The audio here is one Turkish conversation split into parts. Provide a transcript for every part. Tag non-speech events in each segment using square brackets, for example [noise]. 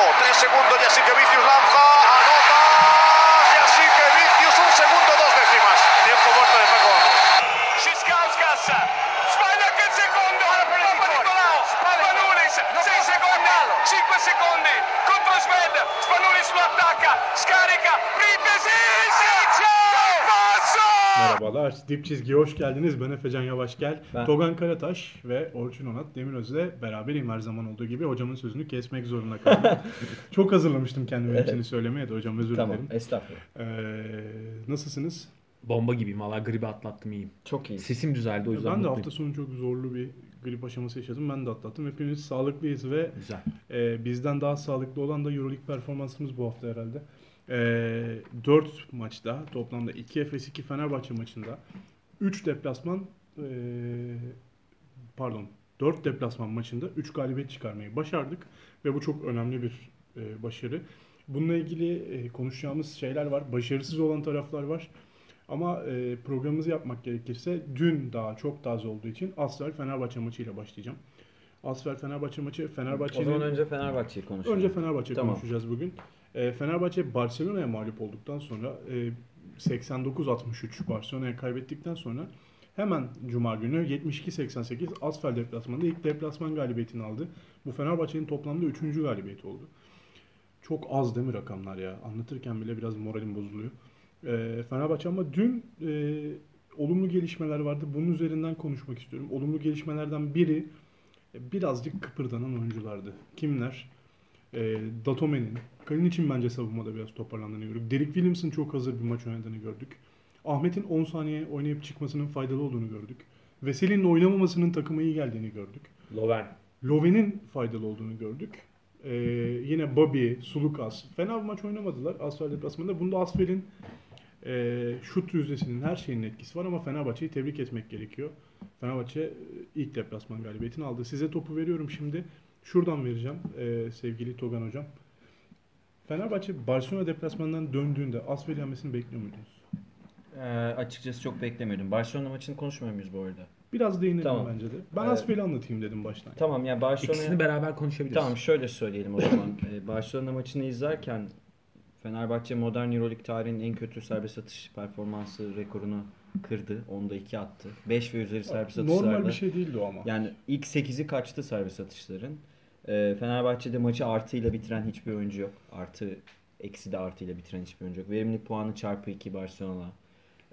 Tres segundos, y así que Vicius lanza, Merhabalar, Dip Çizgi'ye hoş geldiniz. Ben Efecan Yavaşgel, Ben- Togan Karataş ve Orçun Onat Demiröz'le beraberim her zaman olduğu gibi. Hocamın sözünü kesmek zorunda kaldım. [laughs] Çok hazırlamıştım kendimi hepsini söylemeye de hocam özür Tamam dilerim. estağfurullah. Ee, nasılsınız? Bomba gibiyim valla gribi atlattım iyiyim. Çok iyi. Sesim düzeldi o yüzden ben de mutluyum. hafta sonu çok zorlu bir grip aşaması yaşadım. Ben de atlattım. Hepimiz sağlıklıyız ve Güzel. e, bizden daha sağlıklı olan da Euroleague performansımız bu hafta herhalde. E, 4 maçta toplamda 2 Efes 2 Fenerbahçe maçında 3 deplasman e, pardon 4 deplasman maçında 3 galibiyet çıkarmayı başardık ve bu çok önemli bir e, başarı. Bununla ilgili e, konuşacağımız şeyler var. Başarısız olan taraflar var. Ama e, programımızı yapmak gerekirse dün daha çok taze olduğu için Asfer Fenerbahçe maçıyla başlayacağım. Asfer Fenerbahçe maçı O Fenerbahçe'nin zaman önce Fenerbahçe'yi konuşalım. Önce Fenerbahçe Tamam. konuşacağız bugün. E, Fenerbahçe Barcelona'ya mağlup olduktan sonra e, 89-63 Barcelona'ya kaybettikten sonra hemen Cuma günü 72-88 Asfer deplasmanında ilk deplasman galibiyetini aldı. Bu Fenerbahçe'nin toplamda 3. galibiyeti oldu. Çok az değil mi rakamlar ya? Anlatırken bile biraz moralim bozuluyor. E, Fenerbahçe ama dün e, olumlu gelişmeler vardı. Bunun üzerinden konuşmak istiyorum. Olumlu gelişmelerden biri e, birazcık kıpırdanan oyunculardı. Kimler? E, Datome'nin. Kalinic'in bence savunmada biraz toparlandığını gördük. Derek Williams'ın çok hazır bir maç oynadığını gördük. Ahmet'in 10 saniye oynayıp çıkmasının faydalı olduğunu gördük. Veseli'nin oynamamasının takıma iyi geldiğini gördük. Lover. Love'nin faydalı olduğunu gördük. Ee, yine Bobby, Sulukas. Fena bir maç oynamadılar Asfer deplasmanında. Bunda Asfer'in e, şut yüzdesinin her şeyin etkisi var ama Fenerbahçe'yi tebrik etmek gerekiyor. Fenerbahçe e, ilk deplasman galibiyetini aldı. Size topu veriyorum şimdi. Şuradan vereceğim e, sevgili Togan Hocam. Fenerbahçe Barcelona deplasmanından döndüğünde Asfer yenmesini bekliyor muydunuz? Ee, açıkçası çok beklemiyordum. Barcelona maçını konuşmuyor muyuz bu arada? Biraz değinelim Tamam. bence de. Ben Ee, Asfer'i anlatayım dedim baştan. Tamam ya Barcelona... İkisini beraber konuşabiliriz. Tamam şöyle söyleyelim o zaman. Ee, Barcelona maçını izlerken Fenerbahçe modern Euroleague tarihinin en kötü serbest atış performansı rekorunu kırdı. Onda 2 attı. 5 ve üzeri serbest atışlarda. Normal bir şey değildi o ama. Yani ilk 8'i kaçtı serbest atışların. Ee, Fenerbahçe'de maçı artıyla bitiren hiçbir oyuncu yok. Artı eksi de artıyla bitiren hiçbir oyuncu yok. Verimlilik puanı çarpı 2 Barcelona.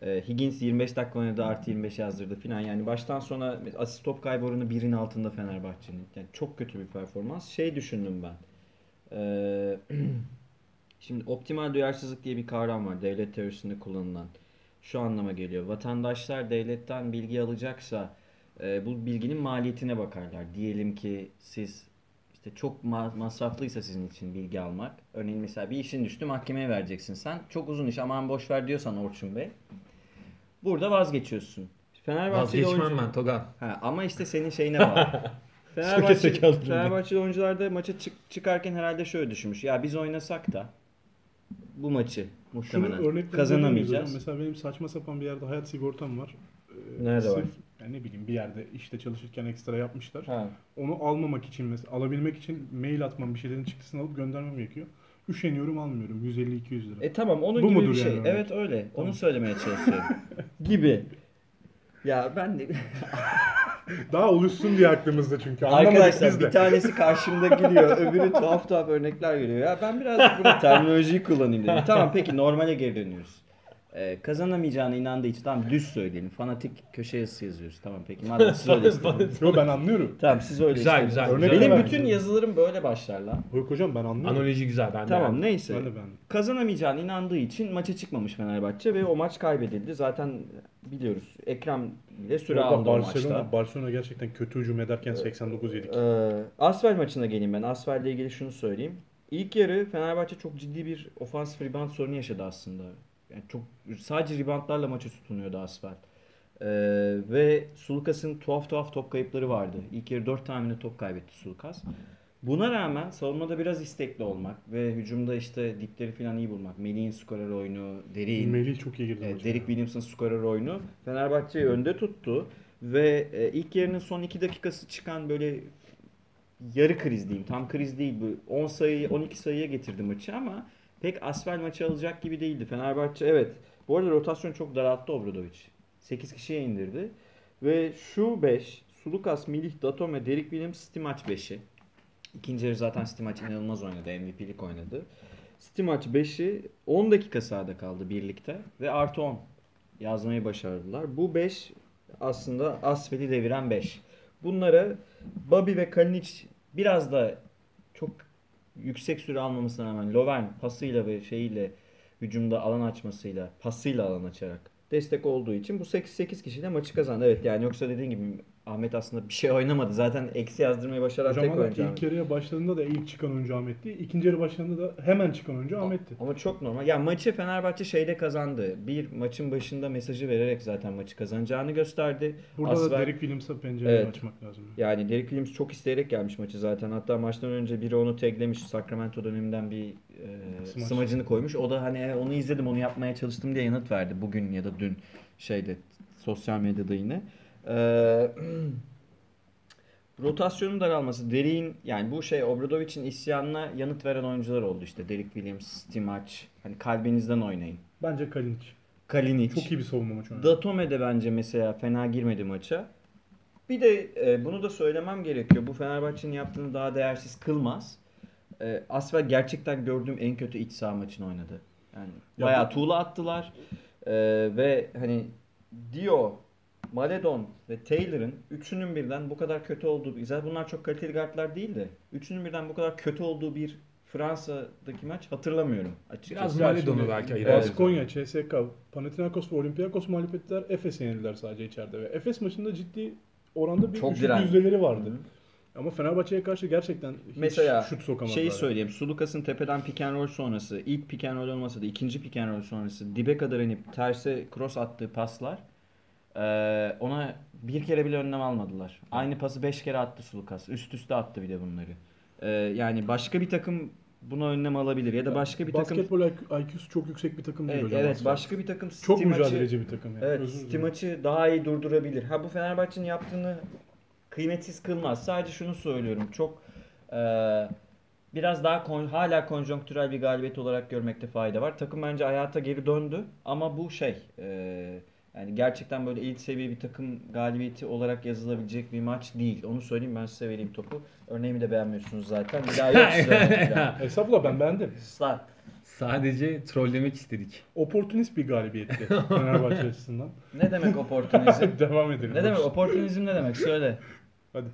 Ee, Higgins 25 dakika oynadı artı 25 yazdırdı filan. Yani baştan sona asist top kaybı oranı 1'in altında Fenerbahçe'nin. Yani çok kötü bir performans. Şey düşündüm ben. Ee, [clears throat] şimdi optimal duyarsızlık diye bir kavram var devlet teorisinde kullanılan. Şu anlama geliyor. Vatandaşlar devletten bilgi alacaksa e, bu bilginin maliyetine bakarlar. Diyelim ki siz işte çok ma- masraflıysa sizin için bilgi almak. Örneğin mesela bir işin düştü mahkemeye vereceksin sen. Çok uzun iş aman boş ver diyorsan Orçun Bey. Burada vazgeçiyorsun. Fenerbahçeli Vazgeçmem oyuncu- ben Togan. Ha, ama işte senin şeyine bağlı. [laughs] Fenerbahçe, Fenerbahçeli oyuncular da maça çık- çıkarken herhalde şöyle düşünmüş. Ya biz oynasak da bu maçı Şunu muhtemelen örnek miyiz hocam? kazanamayacağız. Mesela benim saçma sapan bir yerde hayat sigortam var. Ee, Nerede var? sırf, Yani ne bileyim bir yerde işte çalışırken ekstra yapmışlar. Ha. Onu almamak için mesela alabilmek için mail atmam bir şeylerin çıktısını alıp göndermem gerekiyor. Üşeniyorum almıyorum. 150-200 lira. E tamam onun Bu gibi bir şey. yani örnek? evet öyle. Tamam. Onu söylemeye çalışıyorum. [laughs] gibi. Ya ben de [laughs] Daha oluşsun diye aklımızda çünkü. Anlamadık arkadaşlar biz de. bir tanesi karşımda gülüyor, öbürü tuhaf tuhaf örnekler geliyor. Ya ben biraz burada terminolojiyi kullanayım dedim. Tamam peki normale geri dönüyoruz. Ee, kazanamayacağına inandığı için tamam düz söyleyelim. Fanatik köşe yazısı yazıyoruz. Tamam peki madem siz öyle [laughs] istediniz. Yo ben anlıyorum. Tamam siz öyle Güzel, istediniz. güzel, güzel. Benim bütün yazılarım böyle başlar lan. Yok hocam ben anlıyorum. Analoji güzel ben de Tamam beğendim. neyse. Ben de ben. Kazanamayacağına inandığı için maça çıkmamış Fenerbahçe ve o maç kaybedildi. Zaten biliyoruz Ekrem ile süre Orada aldı o Barcelona, maçta. Barcelona gerçekten kötü hücum ederken 89 yedik. Ee, Asfer maçına geleyim ben. Asfer'le ilgili şunu söyleyeyim. İlk yarı Fenerbahçe çok ciddi bir ofansif rebound sorunu yaşadı aslında. Yani çok sadece reboundlarla maça tutunuyordu Asfer. Ee, ve Sulukas'ın tuhaf tuhaf top kayıpları vardı. İlk yarı 4 tane top kaybetti Sulukas. Buna rağmen savunmada biraz istekli olmak ve hücumda işte dipleri falan iyi bulmak. Melih'in skorer oyunu, Derik'in Melih çok iyi girdi e. Derek Williams'ın skorer oyunu Fenerbahçe'yi önde tuttu ve e, ilk yarının son 2 dakikası çıkan böyle yarı kriz diyeyim. Tam kriz değil bu. 10 sayı 12 sayıya getirdi maçı ama pek asfal maçı alacak gibi değildi. Fenerbahçe evet. Bu arada rotasyon çok daralttı Obradovic. 8 kişiye indirdi. Ve şu 5 Sulukas, Milih, Datome, Derek Williams, Stimac 5'i. İkinci yarı zaten Stimac inanılmaz oynadı. MVP'lik oynadı. Stimac 5'i 10 dakika sahada kaldı birlikte ve artı 10 yazmayı başardılar. Bu 5 aslında Asfel'i deviren 5. Bunlara Bobby ve Kalinic biraz da çok yüksek süre almamasına rağmen Lovern pasıyla ve şeyiyle hücumda alan açmasıyla, pasıyla alan açarak destek olduğu için bu 8-8 kişiyle maçı kazandı. Evet yani yoksa dediğin gibi Ahmet aslında bir şey oynamadı. Zaten eksi yazdırmayı başaran Hocam tek oyuncu ilk yarıya başladığında da ilk çıkan oyuncu Ahmet'ti. İkinci yarı başladığında da hemen çıkan oyuncu Ahmet'ti. Ama çok normal. Ya maçı Fenerbahçe şeyde kazandı. Bir maçın başında mesajı vererek zaten maçı kazanacağını gösterdi. Burada da Asfer- Derek Williams'a pencereyi Evet. açmak lazım. Yani Derek Williams çok isteyerek gelmiş maçı zaten. Hatta maçtan önce biri onu taglemiş. Sacramento döneminden bir e, Smaç. smacını koymuş. O da hani "E, onu izledim, onu yapmaya çalıştım diye yanıt verdi. Bugün ya da dün şeyde sosyal medyada yine. Ee, [clears throat] rotasyonun daralması. Derik'in yani bu şey Obradovic'in isyanına yanıt veren oyuncular oldu işte. Derek Williams, Stimac. Hani kalbinizden oynayın. Bence Kalinic. Kalinic. Çok iyi bir savunma maçı oynadı. Datome de bence mesela fena girmedi maça. Bir de e, bunu da söylemem gerekiyor. Bu Fenerbahçe'nin yaptığını daha değersiz kılmaz. E, Asfer gerçekten gördüğüm en kötü iç saha maçını oynadı. Yani Ya bayağı bu- tuğla attılar. E, ve hani Dio, Maledon ve Taylor'ın üçünün birden bu kadar kötü olduğu, zaten bunlar çok kaliteli guardlar değil de üçünün birden bu kadar kötü olduğu bir Fransa'daki maç hatırlamıyorum açıkçası. Biraz Maledon'u belki ayırabiliriz. Baskonya, CSK, Panathinaikos ve Olympiakos mağlup ettiler. Efes'e yenildiler sadece içeride. Ve Efes maçında ciddi oranda bir Çok direnç. yüzdeleri vardı. Hı. Ama Fenerbahçe'ye karşı gerçekten hiç Mesela şut sokamadılar. Şeyi söyleyeyim. Sulukas'ın tepeden pick and roll sonrası, ilk pick and roll olmasa da ikinci pick and roll sonrası dibe kadar inip terse cross attığı paslar eee, ona bir kere bile önlem almadılar. Aynı pası beş kere attı Sulukas. Üst üste attı bir de bunları. Eee, yani başka bir takım buna önlem alabilir ya da başka bir takım Basketbol IQ'su çok yüksek bir takım değil Evet, hocam evet aslında. başka bir takım Çok mücadeleci bir takım. Yani. Evet, Özür. Stimaç'ı daha iyi durdurabilir. Ha bu Fenerbahçe'nin yaptığını kıymetsiz kılmaz. Sadece şunu söylüyorum. Çok eee, biraz daha kon- hala konjonktürel bir galibiyet olarak görmekte fayda var. Takım bence hayata geri döndü ama bu şey eee, yani gerçekten böyle elit seviye bir takım galibiyeti olarak yazılabilecek bir maç değil. Onu söyleyeyim ben size vereyim topu. Örneğimi de beğenmiyorsunuz zaten. Bir daha yok [laughs] size. Estağfurullah ben beğendim. Slar. Sadece trollemek istedik. Oportunist bir galibiyetti [laughs] Fenerbahçe açısından. Ne demek oportunizm? [laughs] Devam edelim. ne demek oportunizm ne demek? Söyle. Hadi.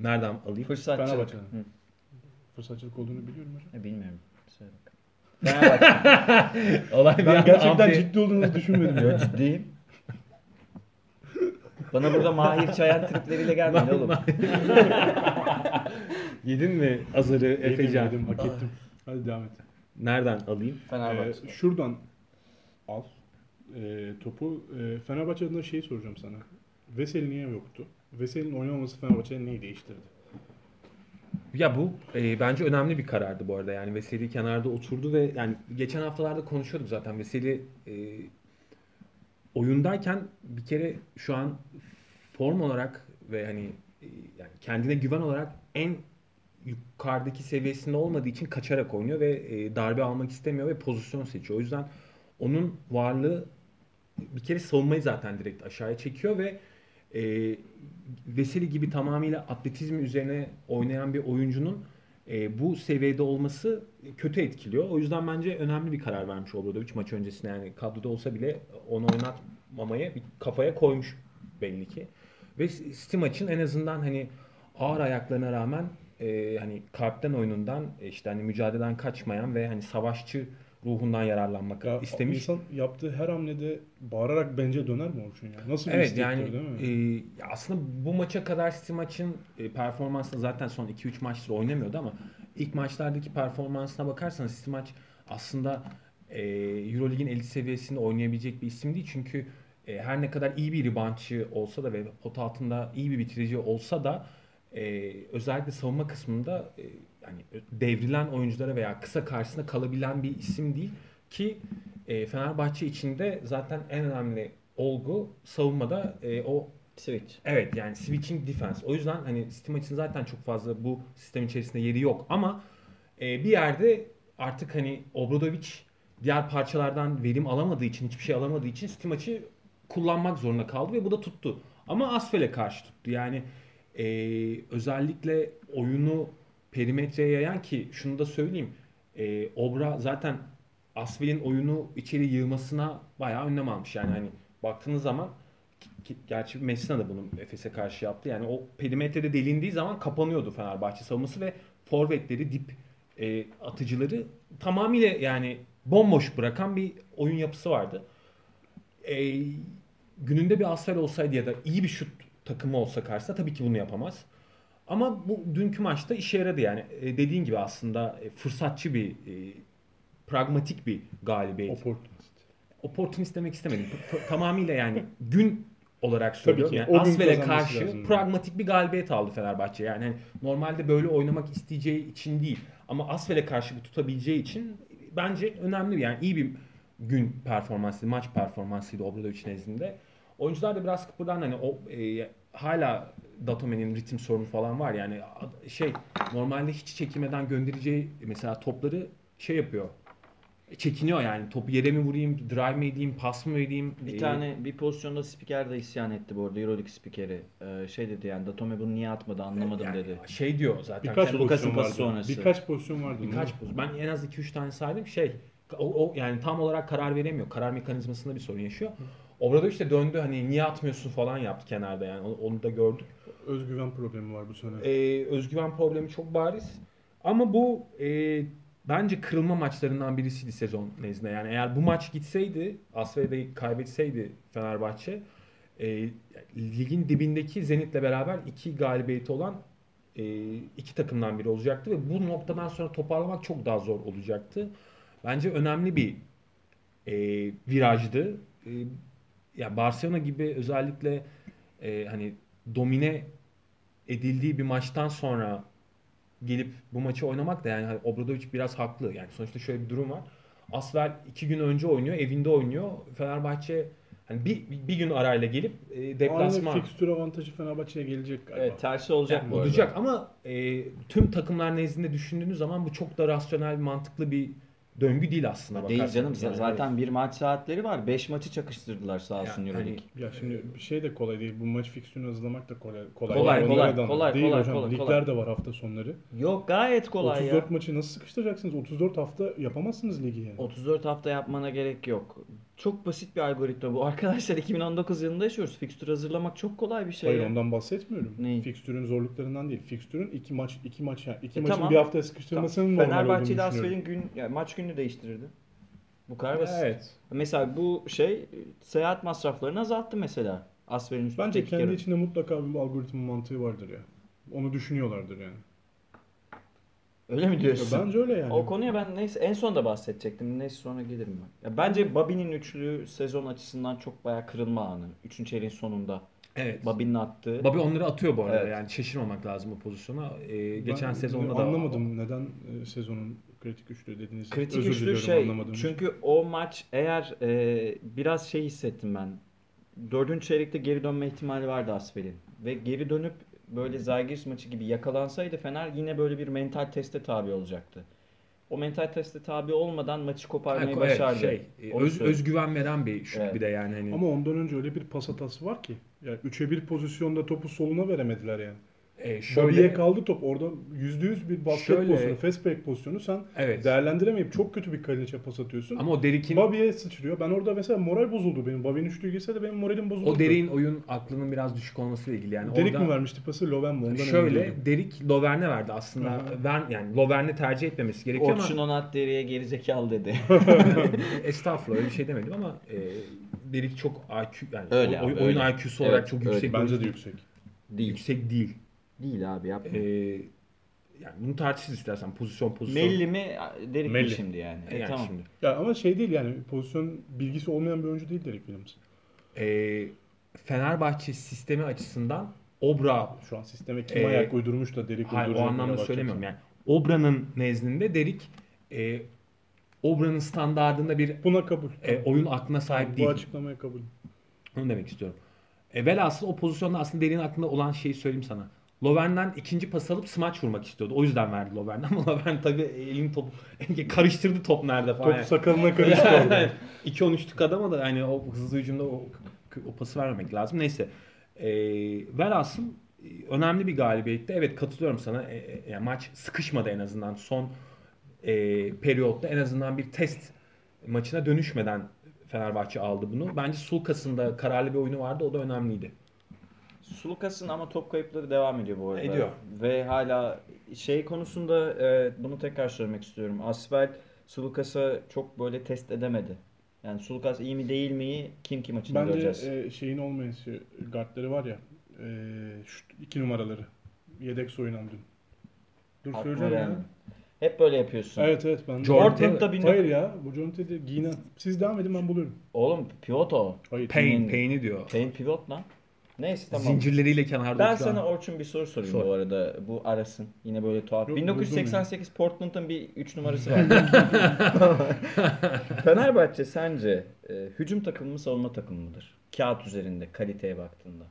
Nereden alayım? Fırsatçı. Fenerbahçe'den. Hı. Fırsatçılık olduğunu biliyorum hocam. E, bilmiyorum. Söyle bakalım. [laughs] Olay bir Ben anda gerçekten amfi- ciddi olduğunuzu düşünmedim. Ya. [laughs] ciddiyim. Bana burada Mahir Çayan tripleriyle gelmeyin oğlum. Yedin mi azarı Yedim, Efecan? yedim, hak ettim. Hadi devam et. Nereden alayım? Fenerbahçe. Ee, şuradan al ee, topu. Ee, Fenerbahçe adına şeyi soracağım sana. Veseli niye yoktu? Veseli'nin oynamaması Fenerbahçe'nin neyi değiştirdi? Ya bu e, bence önemli bir karardı bu arada. Yani Veseli kenarda oturdu ve yani geçen haftalarda konuşuyorduk zaten. Veseli e, oyundayken bir kere şu an form olarak ve hani e, yani kendine güven olarak en yukarıdaki seviyesinde olmadığı için kaçarak oynuyor ve e, darbe almak istemiyor ve pozisyon seçiyor. O yüzden onun varlığı bir kere savunmayı zaten direkt aşağıya çekiyor ve e, Veseli gibi tamamıyla atletizmi üzerine oynayan bir oyuncunun e, bu seviyede olması kötü etkiliyor. O yüzden bence önemli bir karar vermiş Obradovic maç öncesinde. Yani kadroda olsa bile onu oynatmamaya bir kafaya koymuş belli ki. Ve Stimac'ın en azından hani ağır ayaklarına rağmen e, hani kalpten oyunundan e, işte hani mücadeleden kaçmayan ve hani savaşçı ruhundan yararlanmak Ya, istemiş. İnsan yaptığı her hamlede bağırarak bence döner mi Orçun ya? Nasıl bir Evet yani değil mi? e, aslında bu maça kadar City maçın e, performansını zaten son 2-3 maçtır oynamıyordu ama ilk maçlardaki performansına bakarsanız City maç aslında e, Eurolig'in elit seviyesinde oynayabilecek bir isim değil. Çünkü e, her ne kadar iyi bir reboundçı olsa da ve pot altında iyi bir bitirici olsa da e, özellikle savunma kısmında e, yani devrilen oyunculara veya kısa karşısında kalabilen bir isim değil ki e, Fenerbahçe içinde zaten en önemli olgu savunmada e, o Switch. Evet yani switching defense. O yüzden hani City maçının zaten çok fazla bu sistem içerisinde yeri yok ama e, bir yerde artık hani Obradovic diğer parçalardan verim alamadığı için, hiçbir şey alamadığı için City maçı kullanmak zorunda kaldı ve bu da tuttu. Ama Asfel'e karşı tuttu. Yani e, özellikle oyunu perimetreye yayan ki şunu da söyleyeyim. E, Obra zaten Asfel'in oyunu içeri yığmasına bayağı önlem almış. Yani hani baktığınız zaman ki- gerçi Messina da bunu Efes'e karşı yaptı. Yani o perimetrede delindiği zaman kapanıyordu Fenerbahçe savunması ve forvetleri, dip e, atıcıları tamamıyla yani bomboş bırakan bir oyun yapısı vardı. E, gününde bir Asfer olsaydı ya da iyi bir şut takımı olsa karşısında tabii ki bunu yapamaz. Ama bu dünkü maçta işe yaradı yani. E, dediğin gibi aslında e, fırsatçı bir, e, pragmatik bir galibiyet Opportunist. opportunist demek istemedim. Tamamıyla yani [laughs] gün olarak söylüyorum. ki, Yani Asvel'e karşı lazım. pragmatik bir galibiyet aldı Fenerbahçe. Yani hani normalde böyle oynamak isteyeceği için değil ama Asvel'e karşı bu tutabileceği için bence önemli yani iyi bir gün performansı, maç performansıydı Obradovic nezdinde. Oyuncular da biraz kıpırdan hani o e, hala Datome'nin ritim sorunu falan var yani şey normalde hiç çekilmeden göndereceği mesela topları şey yapıyor. Çekiniyor yani topu yere mi vurayım, drive mi edeyim, pas mı edeyim? Bir Ee, tane bir pozisyonda spiker de isyan etti bu arada Euroleague spikeri. Ee, şey dedi yani Datome bunu niye atmadı anlamadım yani dedi. Şey diyor zaten. Birkaç kendi- Lucas'ın pozisyon vardı. sonrası. Birkaç pozisyon vardı. birkaç pozisyon. Ben en az 2-3 tane saydım. Şey o, o yani tam olarak karar veremiyor. Karar mekanizmasında bir sorun yaşıyor. Obradoviç de döndü hani niye atmıyorsun falan yaptı kenarda yani onu, onu da gördük. Özgüven problemi var bu sene. Ee, özgüven problemi çok bariz. Ama bu e, bence kırılma maçlarından birisiydi sezon nezdinde. Yani eğer bu maç gitseydi, Asfal'de kaybetseydi Fenerbahçe, e, ligin dibindeki Zenit'le beraber iki galibiyeti olan e, iki takımdan biri olacaktı ve bu noktadan sonra toparlamak çok daha zor olacaktı. Bence önemli bir e, virajdı. E, ya Barcelona gibi özellikle e, hani domine edildiği bir maçtan sonra gelip bu maçı oynamak da yani hani Obradovic biraz haklı. Yani sonuçta şöyle bir durum var. Asvel iki gün önce oynuyor, evinde oynuyor. Fenerbahçe hani bir, bir gün arayla gelip e, Aynı deplasman fikstür avantajı Fenerbahçe'ye gelecek galiba. Evet tersi olacak bu arada. olacak ama e, tüm takımlar nezdinde düşündüğünüz zaman bu çok da rasyonel, mantıklı bir döngü değil aslında. Değil canım Yani zaten bir maç saatleri var. 5 maçı çakıştırdılar sağ olsun Yani Euroleague. Ya şimdi bir şey de kolay değil. Bu maç fikstürünü hazırlamak da kolay. Kolay, Kolay, değil. kolay, da kolay, değil kolay, hocam. kolay, Ligler kolay. de var hafta sonları. Yok gayet kolay 34 ya. maçı nasıl sıkıştıracaksınız? 34 hafta yapamazsınız ligi yani. 34 hafta yapmana gerek yok. Çok basit bir algoritma bu. [laughs] Arkadaşlar 2019 yılında yaşıyoruz. Fikstür hazırlamak çok kolay bir şey. Hayır ya. ondan bahsetmiyorum. Neyi? Fikstürün zorluklarından değil. Fikstürün iki maç iki maç yani iki E maçın tamam. bir haftaya sıkıştırmasının normal olduğunu düşünüyorum. Asfer'in gün yani maç gününü değiştirirdi. Bu kadar basit. Evet. Mesela bu şey seyahat masraflarını azalttı mesela. Asfer'in üst üste Bence kendi kere. içinde mutlaka bir algoritma mantığı vardır ya. Onu düşünüyorlardır yani. Öyle mi Ya diyorsun? bence öyle yani. O konuya ben neyse en son da bahsedecektim. Neyse sonra gelirim ben. Ya bence Bobby'nin üçlü sezon açısından çok bayağı kırılma anı. Üçüncü çeyreğin sonunda. Evet. Bobby'nin attığı. Bobby onları atıyor bu arada. Evet. Yani şaşırmamak lazım o pozisyona. Ee, Ben geçen sezonda da anlamadım neden e, sezonun kritik üçlü dediğiniz. Kritik Özür üçlü diliyorum, şey. anlamadım. Çünkü o maç eğer e, biraz şey hissettim ben. Dördüncü çeyrekte geri dönme ihtimali vardı Asfer'in. Ve geri dönüp böyle Zalgiris maçı gibi yakalansaydı Fener yine böyle bir mental teste tabi olacaktı. O mental teste tabi olmadan maçı koparmayı Evet, başardı. şey, Onu öz, söyleyeyim. özgüven veren bir şut Evet. bir de yani hani. Ama ondan önce öyle bir pas hatası var ki. Yani 3'e 1 pozisyonda topu soluna veremediler yani. E, Şöyle kaldı top. Orada %100 bir basket Şöyle- pozisyonu, fast break pozisyonu sen evet. değerlendiremeyip çok kötü bir Kalinic'e pas atıyorsun. Ama o Derik'in Bobby'ye sıçrıyor. Ben orada mesela moral bozuldu benim. Bobby'nin üçlüğü girse de benim moralim bozuldu. o Derik'in oyun aklının biraz düşük olmasıyla ilgili yani. Derik Orada- mi vermişti pası, Loven mi? Ondan Şöyle. Derik Lovern'e verdi aslında. Hı hı. Ben yani Lovern'i tercih etmemesi gerekiyor Orçun ama Onat deriye gerizekalı dedi. [laughs] [laughs] estağfurullah öyle bir şey demedim ama e, Derik çok IQ yani Öyle oy- abi, oyun öyle. IQ'su olarak Evet, çok öyle. yüksek. bir Bence de yüksek. Değil. Yüksek değil. Değil abi yapma. E, yani bunu tartışırız istersen pozisyon pozisyon. Melli mi Derik mi Melli. şimdi yani? E, E, yani tamam. şimdi. Ya ama şey değil yani pozisyon bilgisi olmayan bir oyuncu değil Derek Williams. E, Fenerbahçe sistemi açısından Obra Şu an sisteme kim Ee, ayak uydurmuş da Derek Hayır o anlamda söylemiyorum yani. Obra'nın nezdinde Derik e, Obra'nın standardında bir Buna kabul. e, oyun aklına sahip Bu değil. açıklamaya kabul. Onu demek istiyorum. E, velhasıl o pozisyonda aslında Deri'nin aklında olan şeyi söyleyeyim sana. Lovren'den ikinci pas alıp smaç vurmak istiyordu. O yüzden verdi Lovren [laughs] ama Lovren tabii elini top [laughs] karıştırdı top nerede falan. Top yani. sakalına karıştı orada. 2-13'lük adama da hani o hızlı hücumda o, o pası vermemek lazım. Neyse. E, velhasıl e, önemli bir galibiyetti. Evet katılıyorum sana. E, e, yani maç sıkışmadı en azından. Son e, periyotta en azından bir test maçına dönüşmeden Fenerbahçe aldı bunu. Bence Sulkas'ın da kararlı bir oyunu vardı. O da önemliydi. Sulukas'ın ama top kayıpları devam ediyor bu arada. Ediyor. Ve hala şey konusunda e, bunu tekrar söylemek istiyorum. Asfalt Sulukas'a çok böyle test edemedi. Yani Sulukas iyi mi değil mi kim ki maçında Bence göreceğiz. e, şeyin olmayışı, guardları var ya, e, şu iki numaraları. Yedek soyunan dün. Dur Aklıma söyleyeceğim ya. gelmedi. Hep böyle yapıyorsun. Evet evet ben. Jordan- Portland'da bin- Hayır ya, bu John Teddy giyinen. Siz devam edin ben buluyorum. Oğlum pivot o. Hayır. Pain, Pain'i diyor. Payne pivot lan. Neyse tamam. Zincirleriyle kenarda Ben sana Orçun bir soru sorayım Sor. bu arada. Bu arasın. Yine böyle tuhaf. Yok, 1988 Portland'ın bir 3 numarası var. [laughs] Fenerbahçe sence e, hücum takımı mı savunma takımı mıdır? Kağıt üzerinde kaliteye baktığında.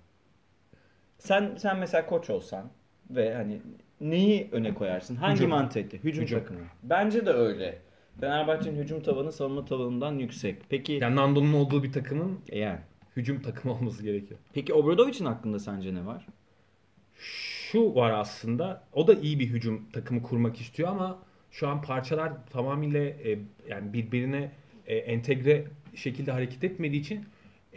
Sen sen mesela koç olsan ve hani neyi öne koyarsın? Hangi Hücum. mantıklı? Hücum, Hücum. takımı. Bence de öyle. Fenerbahçe'nin hücum tavanı savunma tavanından yüksek. Peki Yani Nando'nun olduğu bir takımın yani. Hücum takımı [laughs] olması gerekiyor. Peki Obradovic'in hakkında sence ne var? Şu var aslında. O da iyi bir hücum takımı kurmak istiyor ama şu an parçalar tamamıyla e, yani birbirine e, entegre şekilde hareket etmediği için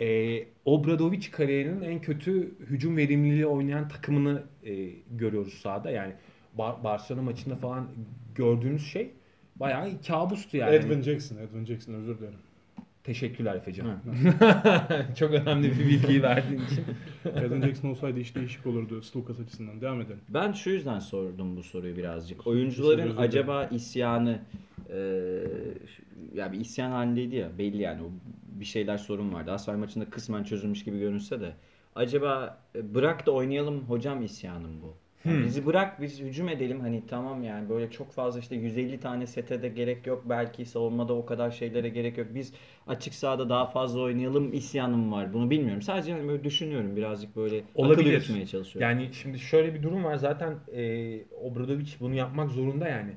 e, Obradovic kariyerinin en kötü hücum verimliliği oynayan takımını e, görüyoruz sahada. Yani Bar- Barcelona maçında falan gördüğünüz şey bayağı kabustu yani. Edwin Jackson, Edwin Jackson özür dilerim. Teşekkürler Efecan. [laughs] Çok önemli bir bilgiyi verdiğin için. [laughs] Edwin Jackson olsaydı iş değişik olurdu Slukas açısından. Devam edelim. Ben şu yüzden sordum bu soruyu birazcık. Oyuncuların acaba isyanı e, ya bir isyan halindeydi ya belli yani o bir şeyler sorun vardı. Asfal maçında kısmen çözülmüş gibi görünse de acaba e, bırak da oynayalım hocam isyanım bu. Yani Hmm. Bizi bırak biz hücum edelim hani tamam yani böyle çok fazla işte 150 tane sete de gerek yok belki savunmada o kadar şeylere gerek yok. Biz açık sahada daha fazla oynayalım isyanım var. Bunu bilmiyorum. Sadece hani böyle düşünüyorum birazcık böyle akıl Olabilir. yürütmeye çalışıyorum. Yani şimdi şöyle bir durum var. Zaten e, Obradovic bunu yapmak zorunda yani.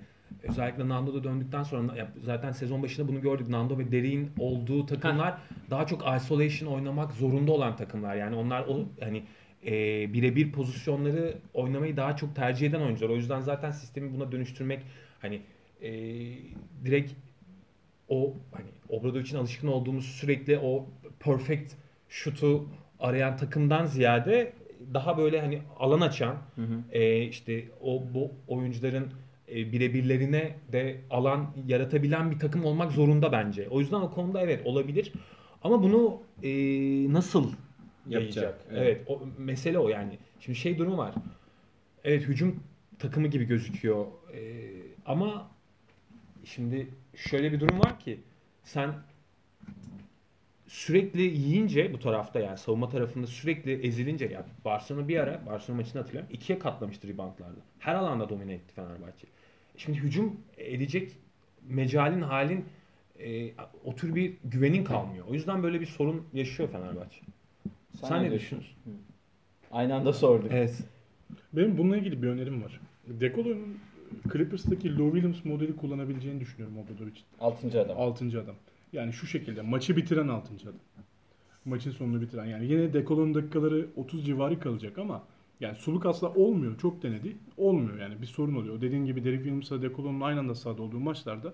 Özellikle Nando da döndükten sonra zaten sezon başında bunu gördük. Nando ve Derik'in olduğu takımlar daha çok isolation oynamak zorunda olan takımlar. Yani onlar o hani e, birebir pozisyonları oynamayı daha çok tercih eden oyuncular. O yüzden zaten sistemi buna dönüştürmek hani e, direkt o hani Obradovic'in alışkın olduğumuz sürekli o perfect şutu arayan takımdan ziyade daha böyle hani alan açan Hı hı. e, işte o bu oyuncuların e, birebirlerine de alan yaratabilen bir takım olmak zorunda bence. O yüzden o konuda evet olabilir. Ama bunu e, nasıl Yapacak, yapacak? evet. Evet. o mesele o yani. Şimdi şey durumu var. Evet hücum takımı gibi gözüküyor. E, ama şimdi şöyle bir durum var ki sen sürekli yiyince bu tarafta yani savunma tarafında sürekli ezilince ya Barcelona bir ara Barcelona maçını hatırlıyorum ikiye katlamıştı reboundlarda. Her alanda domine etti Fenerbahçe. Şimdi hücum edecek mecalin halin e, o tür bir güvenin kalmıyor. O yüzden böyle bir sorun yaşıyor Fenerbahçe. Sen, ne düşünüyorsun? Aynı anda sorduk. Evet. Benim bununla ilgili bir önerim var. Dekolo'nun Clippers'taki Lou Williams modeli kullanabileceğini düşünüyorum Obradovic'in. Altıncı adam. Altıncı adam. Yani şu şekilde maçı bitiren altıncı adam. Maçın sonunu bitiren. Yani yine Dekolo'nun dakikaları 30 civarı kalacak ama yani suluk asla olmuyor. Çok denedi. Olmuyor yani. Bir sorun oluyor. Dediğin gibi Derek Williams'la Dekolo'nun aynı anda sahada olduğu maçlarda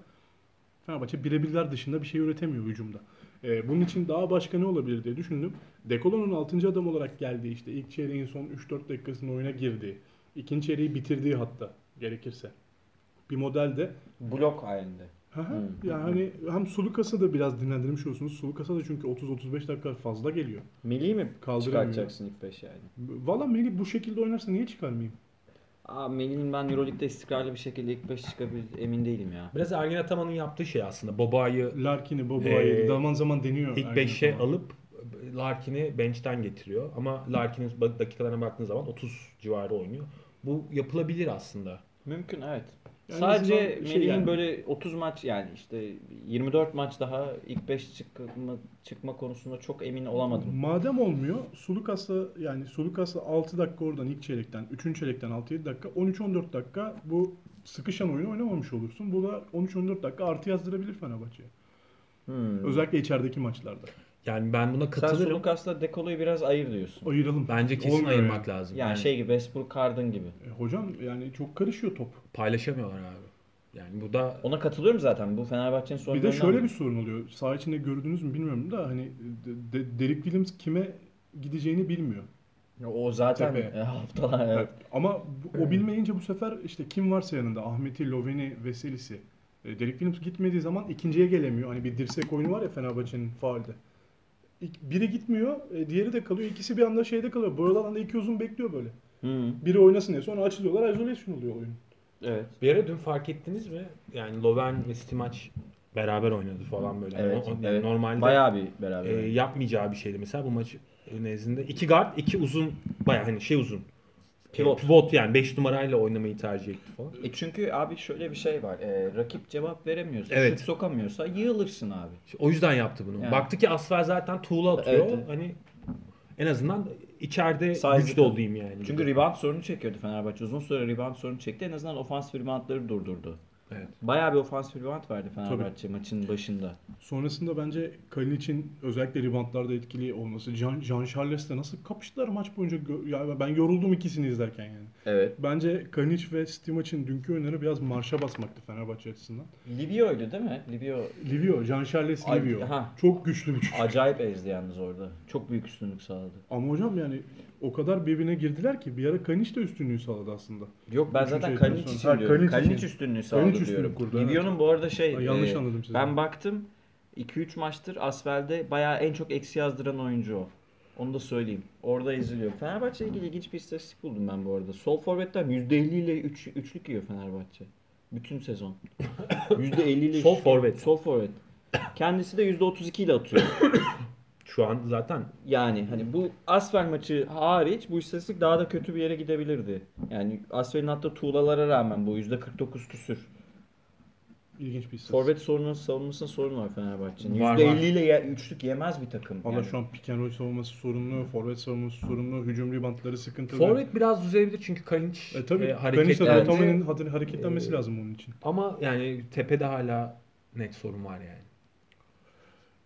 Fenerbahçe birebirler dışında bir şey üretemiyor hücumda. Ee, bunun için daha başka ne olabilir diye düşündüm. Dekolo'nun 6. adam olarak geldiği işte ilk çeyreğin son 3-4 dakikasında oyuna girdiği, ikinci çeyreği bitirdiği hatta gerekirse. Bir modelde Blok halinde. Hmm. yani hem Sulukas'ı da biraz dinlendirmiş olsunuz. Sulukas'a da çünkü 30-35 dakika fazla geliyor. Melih'i mi Kaldıramıyor. çıkartacaksın ilk beş yani? Valla Melih bu şekilde oynarsa niye çıkarmayayım? Melih'in ben Euroleague'de istikrarlı bir şekilde ilk 5 çıkabilir emin değilim ya. Biraz Ergin Ataman'ın yaptığı şey aslında. Boba'yı Larkin'i, Boboa'yı Ee, zaman zaman deniyor. ilk Ergin 5'e Ataman. alıp Larkin'i bench'ten getiriyor. Ama Larkin'in dakikalarına baktığın zaman 30 civarı oynuyor. Bu yapılabilir aslında. Mümkün evet. Yani Sadece şey Melih'in yani- böyle 30 maç yani işte 24 maç daha ilk 5 çıkma, çıkma konusunda çok emin olamadım. Madem olmuyor Sulukas'la yani Sulukas'la 6 dakika oradan ilk çeyrekten 3. çeyrekten 6-7 dakika 13-14 dakika bu sıkışan oyunu oynamamış olursun. Bu da 13-14 dakika artı yazdırabilir Fenerbahçe'ye. Hmm. Özellikle içerideki maçlarda. Yani ben buna Sen katılırım. Sulukas'la Dekolo'yu biraz ayır diyorsun. Ayıralım. Bence kesin Olmuyor ayırmak yani. lazım. Yani, şey gibi Westbrook Harden gibi. E, hocam yani çok karışıyor top. paylaşamıyorlar abi. Yani bu da Ona katılıyorum zaten. Bu Fenerbahçe'nin Bir sorunlarından. de şöyle biri. bir sorun oluyor. Saha içinde gördünüz mü bilmiyorum da hani de, de- Derek Williams kime gideceğini bilmiyor. O zaten Tepeye. e, [laughs] haftalar evet. Ama bu- o bilmeyince bu sefer işte kim varsa yanında Ahmet'i, Loveni, Veselis'i. E, Derek Williams gitmediği zaman ikinciye gelemiyor. Hani bir dirsek oyunu var ya Fenerbahçe'nin faalde. Biri gitmiyor, e, diğeri de kalıyor. İkisi bir anda şeyde kalıyor. Bu alanda iki uzun bekliyor böyle. Hı, Biri oynasın diye. Sonra açılıyorlar, isolation oluyor oyun. evet. bir ara dün fark ettiniz mi? Yani Loven ve Stimac beraber oynadı falan böyle. Evet, yani evet. Normalde Bayağı bir beraber. e, yapmayacağı bir şeydi mesela bu maç nezdinde. iki guard, iki uzun bayağı hani şey uzun. Pivot. Pivot yani 5 numarayla oynamayı tercih etti falan. E çünkü abi şöyle bir şey var. E, rakip cevap veremiyorsa, Evet. şut sokamıyorsa yığılırsın abi. O yüzden yaptı bunu. Yani. Baktı ki Asfer zaten tuğla atıyor. Evet. Hani en azından içeride Size güçlü olayım yani. Çünkü rebound sorunu çekiyordu Fenerbahçe. Uzun süre rebound sorunu çekti. En azından ofansif reboundları durdurdu. Evet. Bayağı bir ofansif rebound verdi Fenerbahçe maçın başında. Sonrasında bence Kalinic'in özellikle reboundlarda etkili olması. Jean, Jean Charles'le nasıl kapıştılar maç boyunca. Ya ben yoruldum ikisini izlerken yani. Evet. Bence Kalinic ve Stimac'in dünkü oyunları biraz marşa basmaktı Fenerbahçe açısından. Livio'ydu değil mi? Livio Livio, Jean Charles Ay- Livio. ha. Çok güçlü bir çocuk. acayip ezdi yalnız orada. Çok büyük üstünlük sağladı. Ama hocam yani o kadar birbirine girdiler ki bir ara Kalinic de üstünlüğü sağladı aslında. Yok ben Üçüncü zaten Kalinic sonra. için Ha, diyorum. Kalinic üstünlüğü sağladı Kalinic üstünlüğü diyorum. kurdu, evet. Livio'nun bu arada şey Ay, yanlış e, anladım sizi. Ben baktım 2-3 maçtır Asfel'de bayağı en çok eksi yazdıran oyuncu o. Onu da söyleyeyim. Orada eziliyor. Fenerbahçe ile ilgili ilginç bir istatistik buldum ben bu arada. Sol forvetten %50 ile 3, üçlük yiyor Fenerbahçe. Bütün sezon. [laughs] %50 ile Sol forvet. Sol forvet. Kendisi de %32 ile atıyor. [coughs] Şu an zaten Yani hani bu Asfer maçı hariç bu istatistik daha da kötü bir yere gidebilirdi. Yani Asfer'in attığı tuğlalara rağmen bu %49 küsür. İlginç bir istatistik. Forvet sorunu, savunmasının sorunu var Fenerbahçe'nin. Var, %50 var. ile ye- üçlük yemez bir takım. Valla Yani. şu an pick and roll savunması sorunlu, forvet savunması sorunlu, hücum reboundları sıkıntılı. forvet biraz düzelebilir çünkü Kalinic E tabii e. Rotaman'ın hadi- hareketlenmesi Ee, lazım onun için. ama yani tepede hala net sorun var yani.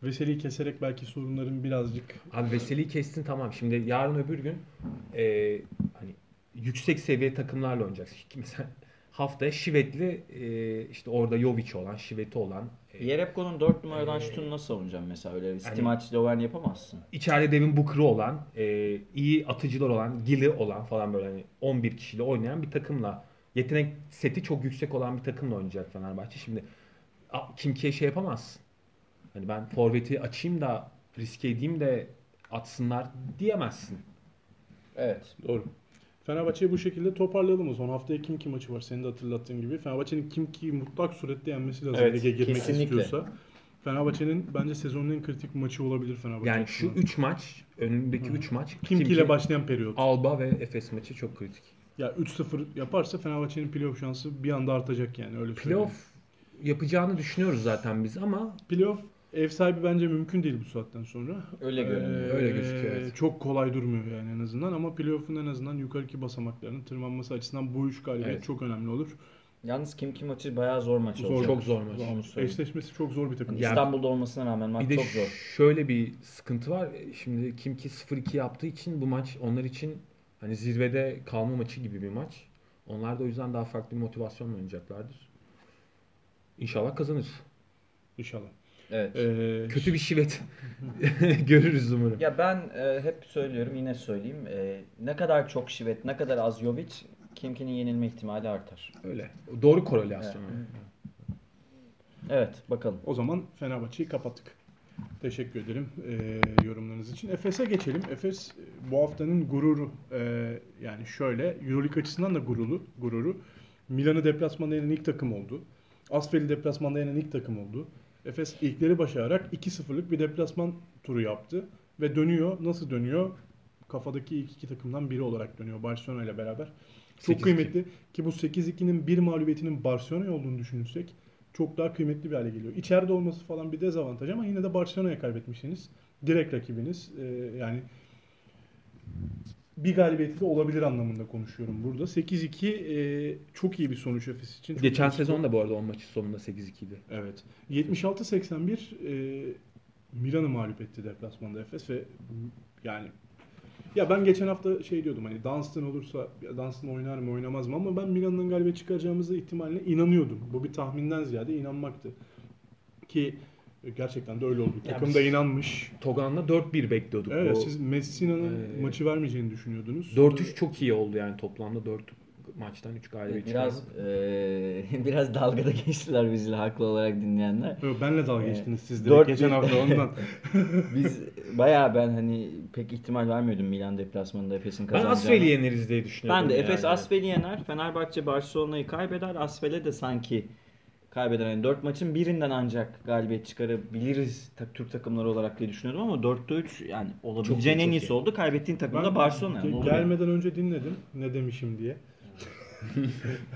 Veseli'yi keserek belki sorunların birazcık Abi Veseli'yi kestin tamam. Şimdi yarın öbür gün e, hani yüksek seviye takımlarla oynayacaksın. Mesela haftaya Şivetli e, işte orada Jovic olan, Şiveti olan e, Yerepko'nun 4 numaradan şutunu nasıl savunacaksın mesela? Öyle bir Stimac, Lovern yapamazsın. içeride Devin Booker'ı olan, e, iyi atıcılar olan, Gil'i olan falan böyle hani 11 kişiyle oynayan bir takımla yetenek seti çok yüksek olan bir takımla oynayacak Fenerbahçe. Şimdi a- Kimki'ye şey yapamazsın. Hani ben forveti açayım da riske edeyim de atsınlar diyemezsin. Evet. Doğru. Fenerbahçe'yi bu şekilde toparlayalım o zaman. Haftaya kim kim maçı var senin de hatırlattığın gibi. Fenerbahçe'nin kim ki mutlak surette yenmesi lazım Evet, lige girmek kesinlikle. istiyorsa. Fenerbahçe'nin bence sezonun en kritik maçı olabilir Fenerbahçe. Yani şu 3 maç, önündeki 3 maç kim ki ile başlayan periyot. Alba ve Efes maçı çok kritik. Ya 3-0 yaparsa Fenerbahçe'nin playoff şansı bir anda artacak yani öyle söyleyeyim. Playoff yapacağını düşünüyoruz zaten biz ama Playoff ev sahibi bence mümkün değil bu saatten sonra. Öyle görünüyor. Öyle gözüküyor, evet. Çok kolay durmuyor yani en azından ama playoff'un en azından yukarıki basamaklarının tırmanması açısından bu üç galibiyet Evet. çok önemli olur. Yalnız kim kim maçı bayağı zor maç Zor, olacak. çok zor maç. Eşleşmesi çok zor bir takım. Ya- İstanbul'da olmasına rağmen maç bir de çok zor. şöyle bir sıkıntı var. Şimdi kim ki 0-2 yaptığı için bu maç onlar için hani zirvede kalma maçı gibi bir maç. Onlar da o yüzden daha farklı bir motivasyonla oynayacaklardır. İnşallah kazanır. İnşallah. Evet. Ee, Kötü bir şivet [laughs] görürüz umarım. Ya ben e, hep söylüyorum yine söyleyeyim. E, ne kadar çok şivet, ne kadar az Jovic Kimki'nin yenilme ihtimali artar. Öyle. Doğru korelasyon. Evet bakalım. O zaman Fenerbahçe'yi kapattık. Teşekkür ederim e, yorumlarınız için. Efes'e geçelim. Efes bu haftanın gururu. E, yani şöyle Euroleague açısından da gururu. gururu. Milan'ı deplasmanda yenen ilk takım oldu. Asfel'i deplasmanda yenen ilk takım oldu. Efes ilkleri başararak 2-0'lık bir deplasman turu yaptı. Ve dönüyor. Nasıl dönüyor? Kafadaki ilk iki takımdan biri olarak dönüyor Barcelona ile beraber. Çok 8-2. kıymetli ki bu 8-2'nin bir mağlubiyetinin Barcelona'ya olduğunu düşünürsek çok daha kıymetli bir hale geliyor. İçeride olması falan bir dezavantaj ama yine de Barcelona'ya kaybetmişsiniz. Direkt rakibiniz. Ee, yani bir galibiyeti de olabilir anlamında konuşuyorum burada. 8-2 e, çok iyi bir sonuç Efes için. Çok Geçen sezon da bu arada 10 maçı sonunda 8-2 idi. Evet. 76-81 e, Milan'ı mağlup etti deplasmanda Efes ve yani ya ben geçen hafta şey diyordum hani Dunstan olursa Dunstan oynar mı oynamaz mı ama ben Milan'dan galibiyet çıkaracağımıza ihtimaline inanıyordum. Bu bir tahminden ziyade inanmaktı. Ki gerçekten de öyle oldu. Takım da inanmış. Togan'la 4-1 bekliyorduk. Evet O siz Messina'nın Ee, maçı vermeyeceğini düşünüyordunuz. 4-3 çok iyi oldu yani toplamda 4 maçtan 3 galibiyet Biraz eee, [laughs] biraz dalgada geçtiler bizle haklı olarak dinleyenler. Yok, benle dalga Ee, geçtiniz siz de dört geçen bir- hafta ondan. [laughs] Biz bayağı ben hani pek ihtimal vermiyordum Milan deplasmanında Efes'in Ben kazanacağını. Asfel'i yeneriz diye düşünüyordum. Ben de Efes yani. Asfel'i yener. Fenerbahçe Barcelona'yı kaybeder. Asfel'e de sanki kaybeder. Yani 4 maçın birinden ancak galibiyet çıkarabiliriz ta- Türk takımları olarak diye düşünüyordum ama 4'te 3 yani olabileceğin en çok iyisi iyi. oldu. Kaybettiğin takım Ben da Barcelona. ge- Yani. Gelmeden önce dinledim ne demişim diye.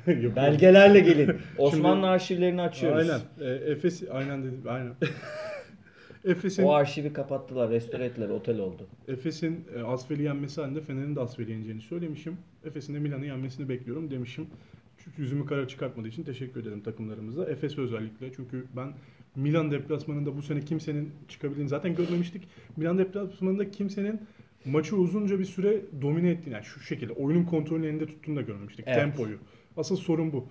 [laughs] Yok, Belgelerle gelin. Osmanlı arşivlerini açıyoruz. Aynen. E, Efes aynen dedim. Aynen. [laughs] Efes'in O arşivi kapattılar, restore ettiler, otel oldu. Efes'in e, Asfel'i yenmesi halinde Fener'in de Asfel'i yeneceğini söylemişim. Efes'in de Milan'ı yenmesini bekliyorum demişim. Yüzümü kara çıkartmadığı için teşekkür ederim takımlarımıza. Efes özellikle çünkü ben Milan deplasmanında bu sene kimsenin çıkabildiğini zaten görmemiştik. Milan deplasmanında kimsenin maçı uzunca bir süre domine ettiğini yani şu şekilde oyunun kontrolünü elinde tuttuğunu da görmemiştik. Evet. Tempoyu. Asıl sorun bu.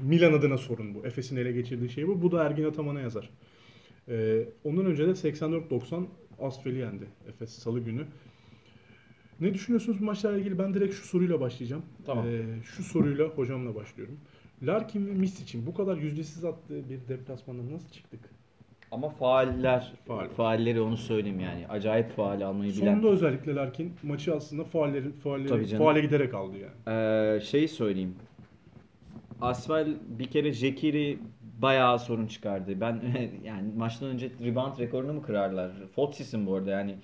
Milan adına sorun bu. Efes'in ele geçirdiği şey bu. Bu da Ergin Ataman'a yazar. Ee, ondan önce de 84-90 Asfel'i yendi Efes Salı günü. Ne düşünüyorsunuz bu maçlarla ilgili? Ben direkt şu soruyla başlayacağım. Tamam. Ee, şu soruyla hocamla başlıyorum. Larkin ve Mis için bu kadar yüzdesiz attığı bir deplasmandan nasıl çıktık? Ama faaller, Faal. faalleri onu söyleyeyim yani. Acayip faal almayı bilen. Sonunda özellikle Larkin maçı aslında faallerin faalleri faale giderek aldı yani. Ee, şey söyleyeyim. Asfel bir kere Jekiri bayağı sorun çıkardı. Ben [laughs] yani maçtan önce rebound rekorunu mu kırarlar? Foxy'sin bu arada yani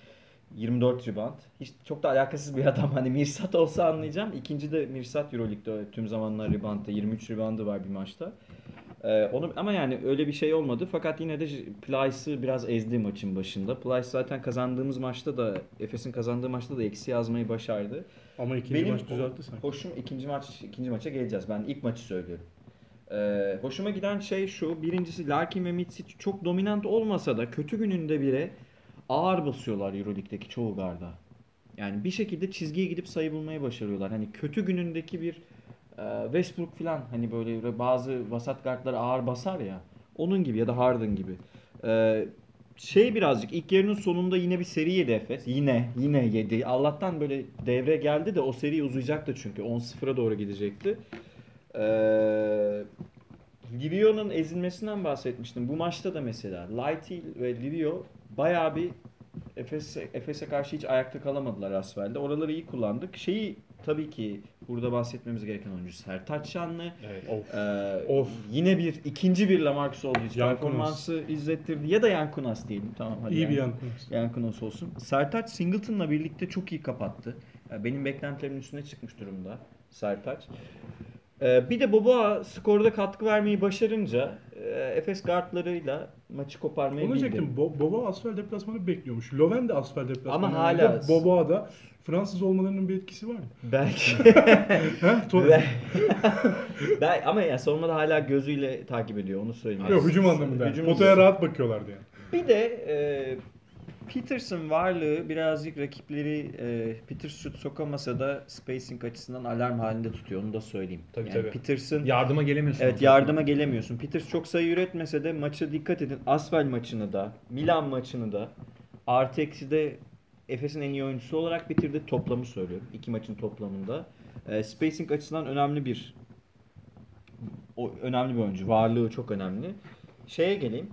24 rebound. Hiç çok da alakasız bir adam. Hani Mirsat olsa anlayacağım. İkinci de Mirsat Euroleague'de tüm zamanlar reboundda 23 reboundı var bir maçta. Ee, onu ama yani öyle bir şey olmadı. Fakat yine de Plyce'ı biraz ezdi maçın başında. Plyce zaten kazandığımız maçta da Efes'in kazandığı maçta da eksi yazmayı başardı. Ama ikinci Benim maç düzeltti sanki. Hoşum ikinci maç ikinci maça geleceğiz. Ben ilk maçı söylüyorum. Ee, hoşuma giden şey şu. Birincisi Larkin ve Mitsic çok dominant olmasa da kötü gününde bile ağır basıyorlar Euroleague'deki çoğu garda. Yani bir şekilde çizgiye gidip sayı bulmayı başarıyorlar. Hani kötü günündeki bir e, Westbrook falan hani böyle bazı vasat guardlar ağır basar ya. Onun gibi ya da Harden gibi. Ee, şey birazcık ilk yarının sonunda yine bir seri yedi Efes. Yine yine yedi. Allah'tan böyle devre geldi de o seri uzayacaktı çünkü 10-0'a doğru gidecekti. Ee, Livio'nun ezilmesinden bahsetmiştim. Bu maçta da mesela Lighty ve Livio bayağı bir Efes'e Efes'e karşı hiç ayakta kalamadılar Asfel'de. Oraları iyi kullandık. Şeyi tabii ki burada bahsetmemiz gereken oyuncu Sertaç Şanlı. Evet. Of. Ee, Of. Yine bir ikinci bir Lamarcus Aldridge performansı izlettirdi. Ya da Yankunas diyelim. Tamam hadi. İyi bir Yan- Yankunas. Yankunas olsun. Sertaç Singleton'la birlikte çok iyi kapattı. Yani benim beklentilerimin üstüne çıkmış durumda Sertaç. Ee, bir de Boboa skorda katkı vermeyi başarınca e, Efes guardlarıyla maçı koparmayı Onu bildi. Bo- Boba Asfel deplasmanı bekliyormuş. Loven de Asfel deplasmanı. Ama hala- Boba da Fransız olmalarının bir etkisi var mı? Belki. [laughs] [laughs] Ben, [laughs] ama ya savunmada hala gözüyle takip ediyor onu söyleyeyim. Yok hücum anlamında. Hücum Potaya rahat bakıyorlardı yani. Bir de e, Peterson varlığı birazcık rakipleri e, Peter şut sokamasa da spacing açısından alarm halinde tutuyor. Onu da söyleyeyim. Tabii, yani tabii. Peterson Yardıma gelemiyorsun. Evet yardıma gelemiyorsun. Peters çok sayı üretmese de maça dikkat edin. Asvel maçını da, Milan maçını da artı eksi de Efes'in en iyi oyuncusu olarak bitirdi. Toplamı söylüyorum. İki maçın toplamında. E, spacing açısından önemli bir o önemli bir oyuncu. Varlığı çok önemli. Şeye geleyim.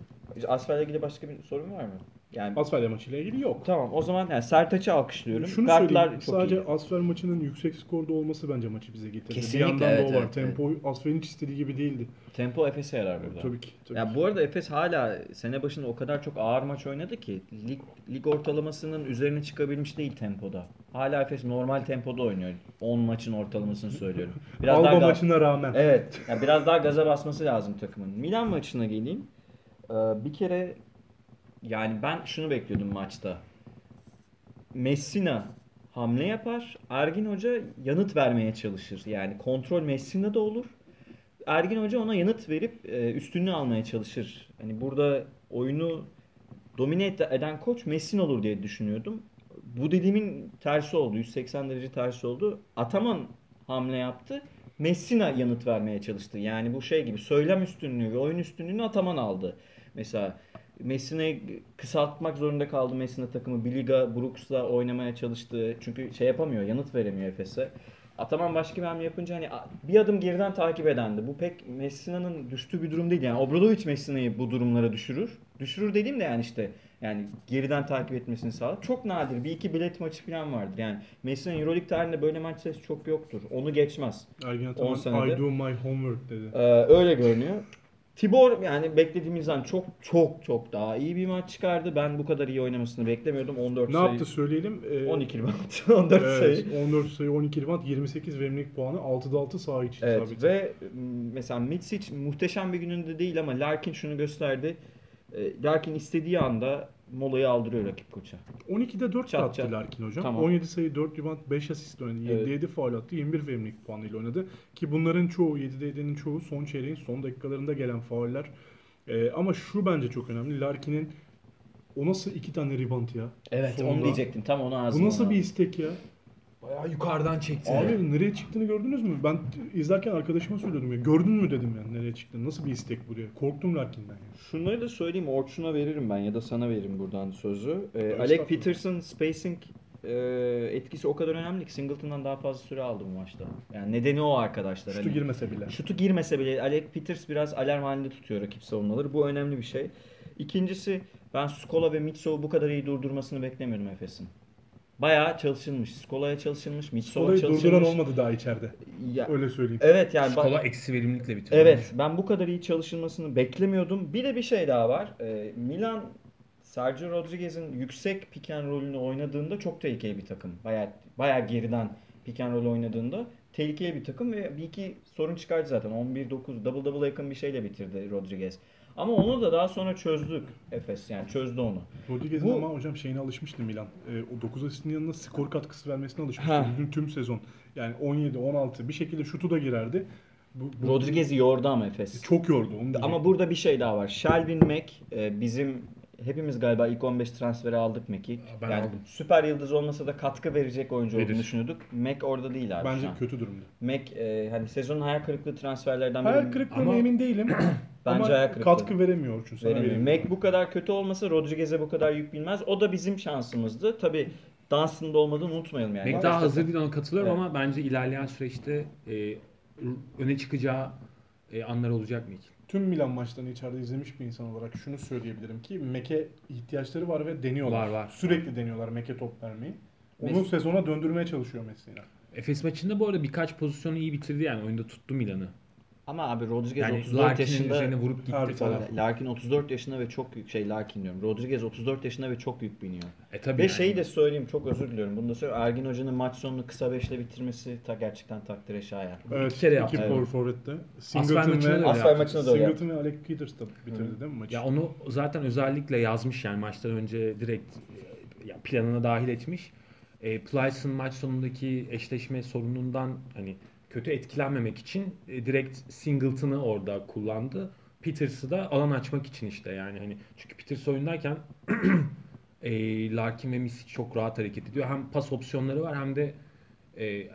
Asfel'le ilgili başka bir sorun var mı? Yani Asfalya maçıyla ilgili yok. tamam o zaman yani Sertaç'ı alkışlıyorum. Şunu Kartlar söyleyeyim. çok Sadece iyi. Asfer maçının yüksek skorda olması bence maçı bize getirdi. Kesinlikle, bir yandan evet, da o var. evet, Tempo Asfer'in hiç istediği gibi değildi. Tempo Efes'e yarar burada. Tabii ki. Tabii Ya ki. bu arada Efes hala sene başında o kadar çok ağır maç oynadı ki lig, lig ortalamasının üzerine çıkabilmiş değil tempoda. Hala Efes normal tempoda oynuyor. 10 maçın ortalamasını söylüyorum. Biraz Alba daha maçına rağmen. Evet. ya biraz daha gaza basması lazım takımın. Milan maçına geleyim. Ee, bir kere yani ben şunu bekliyordum maçta. Messina hamle yapar. Ergin Hoca yanıt vermeye çalışır. Yani kontrol Messina'da olur. Ergin Hoca ona yanıt verip e, üstünlüğü almaya çalışır. Hani burada oyunu domine eden koç Messin olur diye düşünüyordum. Bu dediğimin tersi oldu. 180 derece tersi oldu. Ataman hamle yaptı. Messina yanıt vermeye çalıştı. Yani bu şey gibi söylem üstünlüğü ve oyun üstünlüğünü Ataman aldı. Mesela Messina'yı kısaltmak zorunda kaldı Messina takımı. Biliga Brooks'la oynamaya çalıştı. Çünkü şey yapamıyor, yanıt veremiyor Efes'e. Ataman başka bir hamle yapınca hani bir adım geriden takip edendi. Bu pek Messina'nın düştüğü bir durum değil. Yani Obradovic Messina'yı bu durumlara düşürür. Düşürür dediğim de yani işte yani geriden takip etmesini sağlar. Çok nadir. Bir iki bilet maçı falan vardır. Yani Messina'nın Euroleague tarihinde böyle maç sayısı çok yoktur. Onu geçmez. Ergin 10 Ataman. I do my homework dedi. Ee, öyle görünüyor. Tibor yani beklediğimizden çok çok çok daha iyi bir maç çıkardı. Ben bu kadar iyi oynamasını beklemiyordum. 14 Ne sayı. yaptı söyleyelim. Ee, 12 rebound, [laughs] 14 evet, sayı. 14 sayı, 12 rebound, 28 verimlilik puanı, 6'da 6 saha içi Evet isabeti. ve mesela Mitsic muhteşem bir gününde değil ama Larkin şunu gösterdi. E, Larkin istediği anda molayı aldırıyor rakip koça. 12'de 4 Çat attı çat. Larkin hocam. Tamam. 17 sayı, 4 rebound, 5 asist oynadı. 7'de Evet. 7 faul attı. 21 verimlilik puanıyla oynadı. Ki bunların çoğu, 7'de 7'nin çoğu son çeyreğin son dakikalarında gelen fauller. Ee, ama şu bence çok önemli. Larkin'in o nasıl iki tane rebound ya? Evet Sonunda. onu diyecektim. Tam onu Bu ağzıma nasıl bir istek ya? Bayağı yukarıdan çekti. Abi nereye çıktığını gördünüz mü? Ben izlerken arkadaşıma söylüyordum ya. Gördün mü dedim yani nereye çıktığını. Nasıl bir istek buraya? Korktum Larkin'den ya. Şunları da söyleyeyim. Orçun'a veririm ben ya da sana veririm buradan sözü. Ee, Alec. Peterson spacing e, etkisi o kadar önemli ki Singleton'dan daha fazla süre aldı bu maçta. Yani nedeni o arkadaşlar. Şutu Hani- girmese bile. Şutu girmese bile Alec Peters biraz alarm halinde tutuyor rakip savunmaları. Bu önemli bir şey. İkincisi ben Skola ve Mitsov'u bu kadar iyi durdurmasını beklemiyordum Efes'in. Bayağı çalışılmış. Skola'ya çalışılmış, Mitsov'a Olayı çalışılmış. durduran olmadı daha içeride. Ya, Öyle söyleyeyim. evet yani Skola eksi verimlilikle bitirdi. Evet, ben bu kadar iyi çalışılmasını beklemiyordum. Bir de bir şey daha var. Ee, Milan Sergio Rodriguez'in yüksek pick and roll'ünü oynadığında çok tehlikeli bir takım. Bayağı bayağı geriden pick and roll oynadığında tehlikeli bir takım ve bir iki sorun çıkardı zaten. 11-9 double double yakın bir şeyle bitirdi Rodriguez. Ama onu da daha sonra çözdük Efes yani çözdü onu. Rodriguez'in Bu- ama hocam şeyine alışmıştı Milan. Ee, o 9 asistin yanına skor katkısı vermesine alışmıştı. Bütün tüm sezon. Yani 17, 16 bir şekilde şutu da girerdi. Bu, bu- Rodriguez'i yordu ama Efes. çok yordu onu. Ama burada bir şey daha var. Shelvin Mack e, bizim hepimiz galiba ilk 15 transferi aldık Mack'i. Ben yani aldım. süper yıldız olmasa da katkı verecek oyuncu Verir. olduğunu düşünüyorduk. Mack orada değil abi Bence şu an. kötü durumda. Mack e, hani sezonun hayal kırıklığı transferlerden biri. Hayal kırıklığına Ama- emin değilim. [clears throat] Bence Ama hayal kırıklığı. katkı veremiyor çünkü sana Veremiyor. Mack bu kadar kötü olmasa Rodriguez'e bu kadar yük bilmez. O da bizim şansımızdı. Tabi Dunstan'da olmadığını unutmayalım yani. Mac daha hazır değil ona katılıyorum Evet. ama bence ilerleyen süreçte e, öne çıkacağı e, anlar olacak Mac. Tüm Milan maçlarını içeride izlemiş bir insan olarak şunu söyleyebilirim ki Mek'e ihtiyaçları var ve deniyorlar. Var, var. Sürekli deniyorlar Mek'e top vermeyi. Onu Mes- sezona döndürmeye çalışıyor mesela. Efes maçında bu arada birkaç pozisyonu iyi bitirdi yani oyunda tuttu Milan'ı. Ama abi Rodriguez Yani 34 Larkin'in yaşında. vurup gitti Harbi falan. Larkin 34 yaşında ve çok yük şey Larkin diyorum. Rodriguez 34 yaşında ve çok yük biniyor. E tabii Ve yani. şeyi de söyleyeyim çok özür diliyorum. Bunu da söyleyeyim. Ergin Hoca'nın maç sonunu kısa beşle bitirmesi ta gerçekten takdire şayan. Evet, kere yaptı. iki Evet. Asfer Singleton maçında ve Asfer maçında da. Singleton ve Alec Peters da bitirdi değil mi maçı? Ya onu zaten özellikle yazmış yani maçtan önce direkt e, ya planına dahil etmiş. E, Plyce'ın maç sonundaki eşleşme sorunundan hani kötü etkilenmemek için e, direkt Singleton'ı orada kullandı. Peters'ı da alan açmak için işte yani hani çünkü Peters oyundayken [clears throat] e, Larkin ve Misic çok rahat hareket ediyor. Hem pas opsiyonları var hem de e,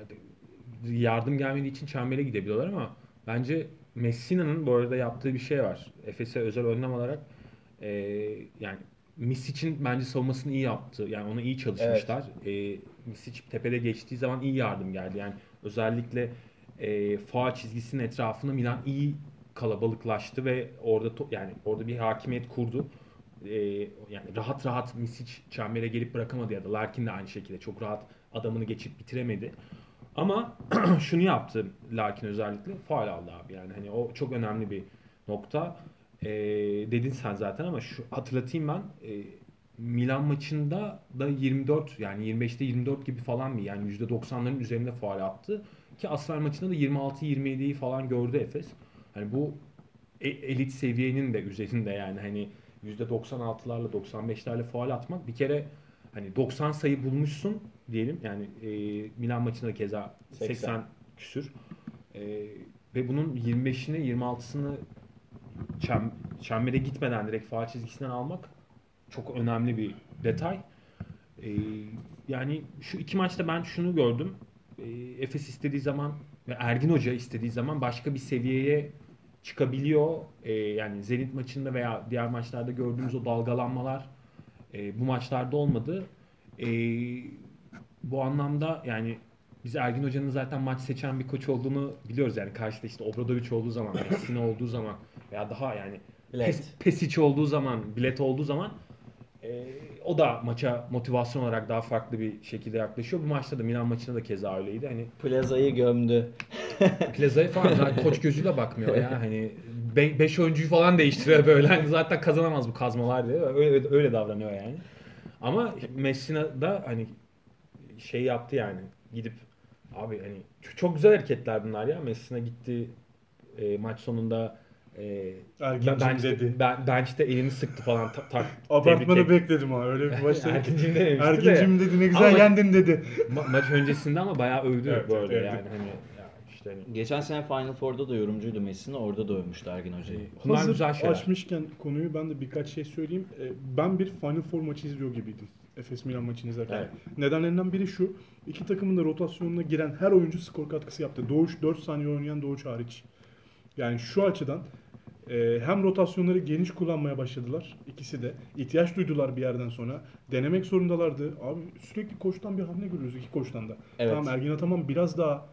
yardım gelmediği için çembere gidebiliyorlar ama bence Messina'nın bu arada yaptığı bir şey var. Efes'e özel önlem alarak e, yani Misic'in bence savunmasını iyi yaptı. Yani ona iyi çalışmışlar. E, Misic tepede geçtiği zaman iyi yardım geldi. Yani özellikle e, faal çizgisinin etrafına Milan iyi kalabalıklaştı ve orada yani orada bir hakimiyet kurdu. e, yani rahat rahat Misic çembere gelip bırakamadı ya da Larkin de aynı şekilde çok rahat adamını geçip bitiremedi. Ama [clears throat] şunu yaptı Larkin özellikle faul aldı abi yani hani o çok önemli bir nokta. E, dedin sen zaten ama şu hatırlatayım ben e, Milan maçında da 24 yani 25'te 24 gibi falan bir yani %90'ların üzerinde faul attı. Ki Asfer maçında da 26-27'yi falan gördü Efes. Hani bu e- elit seviyenin de üzerinde yani. Hani %96'larla 95'lerle faul atmak. Bir kere hani 90 sayı bulmuşsun diyelim. Yani e, Milan maçında da keza 80, 80 küsür. E, ve bunun 25'ini 26'sını çem, çembere gitmeden direkt faul çizgisinden almak çok önemli bir detay. E, yani şu iki maçta ben şunu gördüm. E, Efes istediği zaman ve Ergin Hoca istediği zaman başka bir seviyeye çıkabiliyor. E, yani Zenit maçında veya diğer maçlarda gördüğümüz o dalgalanmalar e, bu maçlarda olmadı. E, bu anlamda yani biz Ergin Hoca'nın zaten maç seçen bir koç olduğunu biliyoruz. Yani karşıda işte Obradoviç olduğu zaman, Messina olduğu zaman veya daha yani Bilet. Pes, Pesic olduğu zaman, bilet olduğu zaman e, o da maça motivasyon olarak daha farklı bir şekilde yaklaşıyor. Bu maçta da Milan maçında da keza öyleydi. Hani Plazayı gömdü. [laughs] Plaza'ya falan zaten [laughs] koç gözüyle bakmıyor ya. Hani 5 oyuncuyu falan değiştiriyor böyle. Hani zaten kazanamaz bu kazmalar diye. Öyle öyle davranıyor yani. Ama Messina da hani şey yaptı yani. Gidip abi hani çok güzel hareketler bunlar ya. Messina gitti e, maç sonunda e, Ergin'cim bench'te, dedi. ben, bench'te elini sıktı falan. Ta, ta, [laughs] Abartmanı tebrik et- bekledim ha. Öyle bir başladı. [laughs] Ergin'cim dememişti de. Ergin'cim dedi ne güzel Ama- yendin dedi. Ma- maç öncesinde ama bayağı övdü Evet, bu arada evet, yani evet. hani işte hani Geçen sene Final Four'da da yorumcuydu Messi'nin. Orada da övmüştü Ergin Hoca'yı. bunlar Hazır güzel şeyler. açmışken konuyu ben de birkaç şey söyleyeyim. Ee, Ben bir Final Four maçı izliyor gibiydim. Efes Milan maçını izlerken. Evet. Nedenlerinden biri şu. iki takımın da rotasyonuna giren her oyuncu skor katkısı yaptı. Doğuş 4 saniye oynayan Doğuş hariç. Yani şu açıdan e, hem rotasyonları geniş kullanmaya başladılar ikisi de. İhtiyaç duydular bir yerden sonra. Denemek zorundalardı. Abi sürekli koçtan bir hamle görüyoruz iki koçtan da. Evet. Tamam Ergin Ataman biraz daha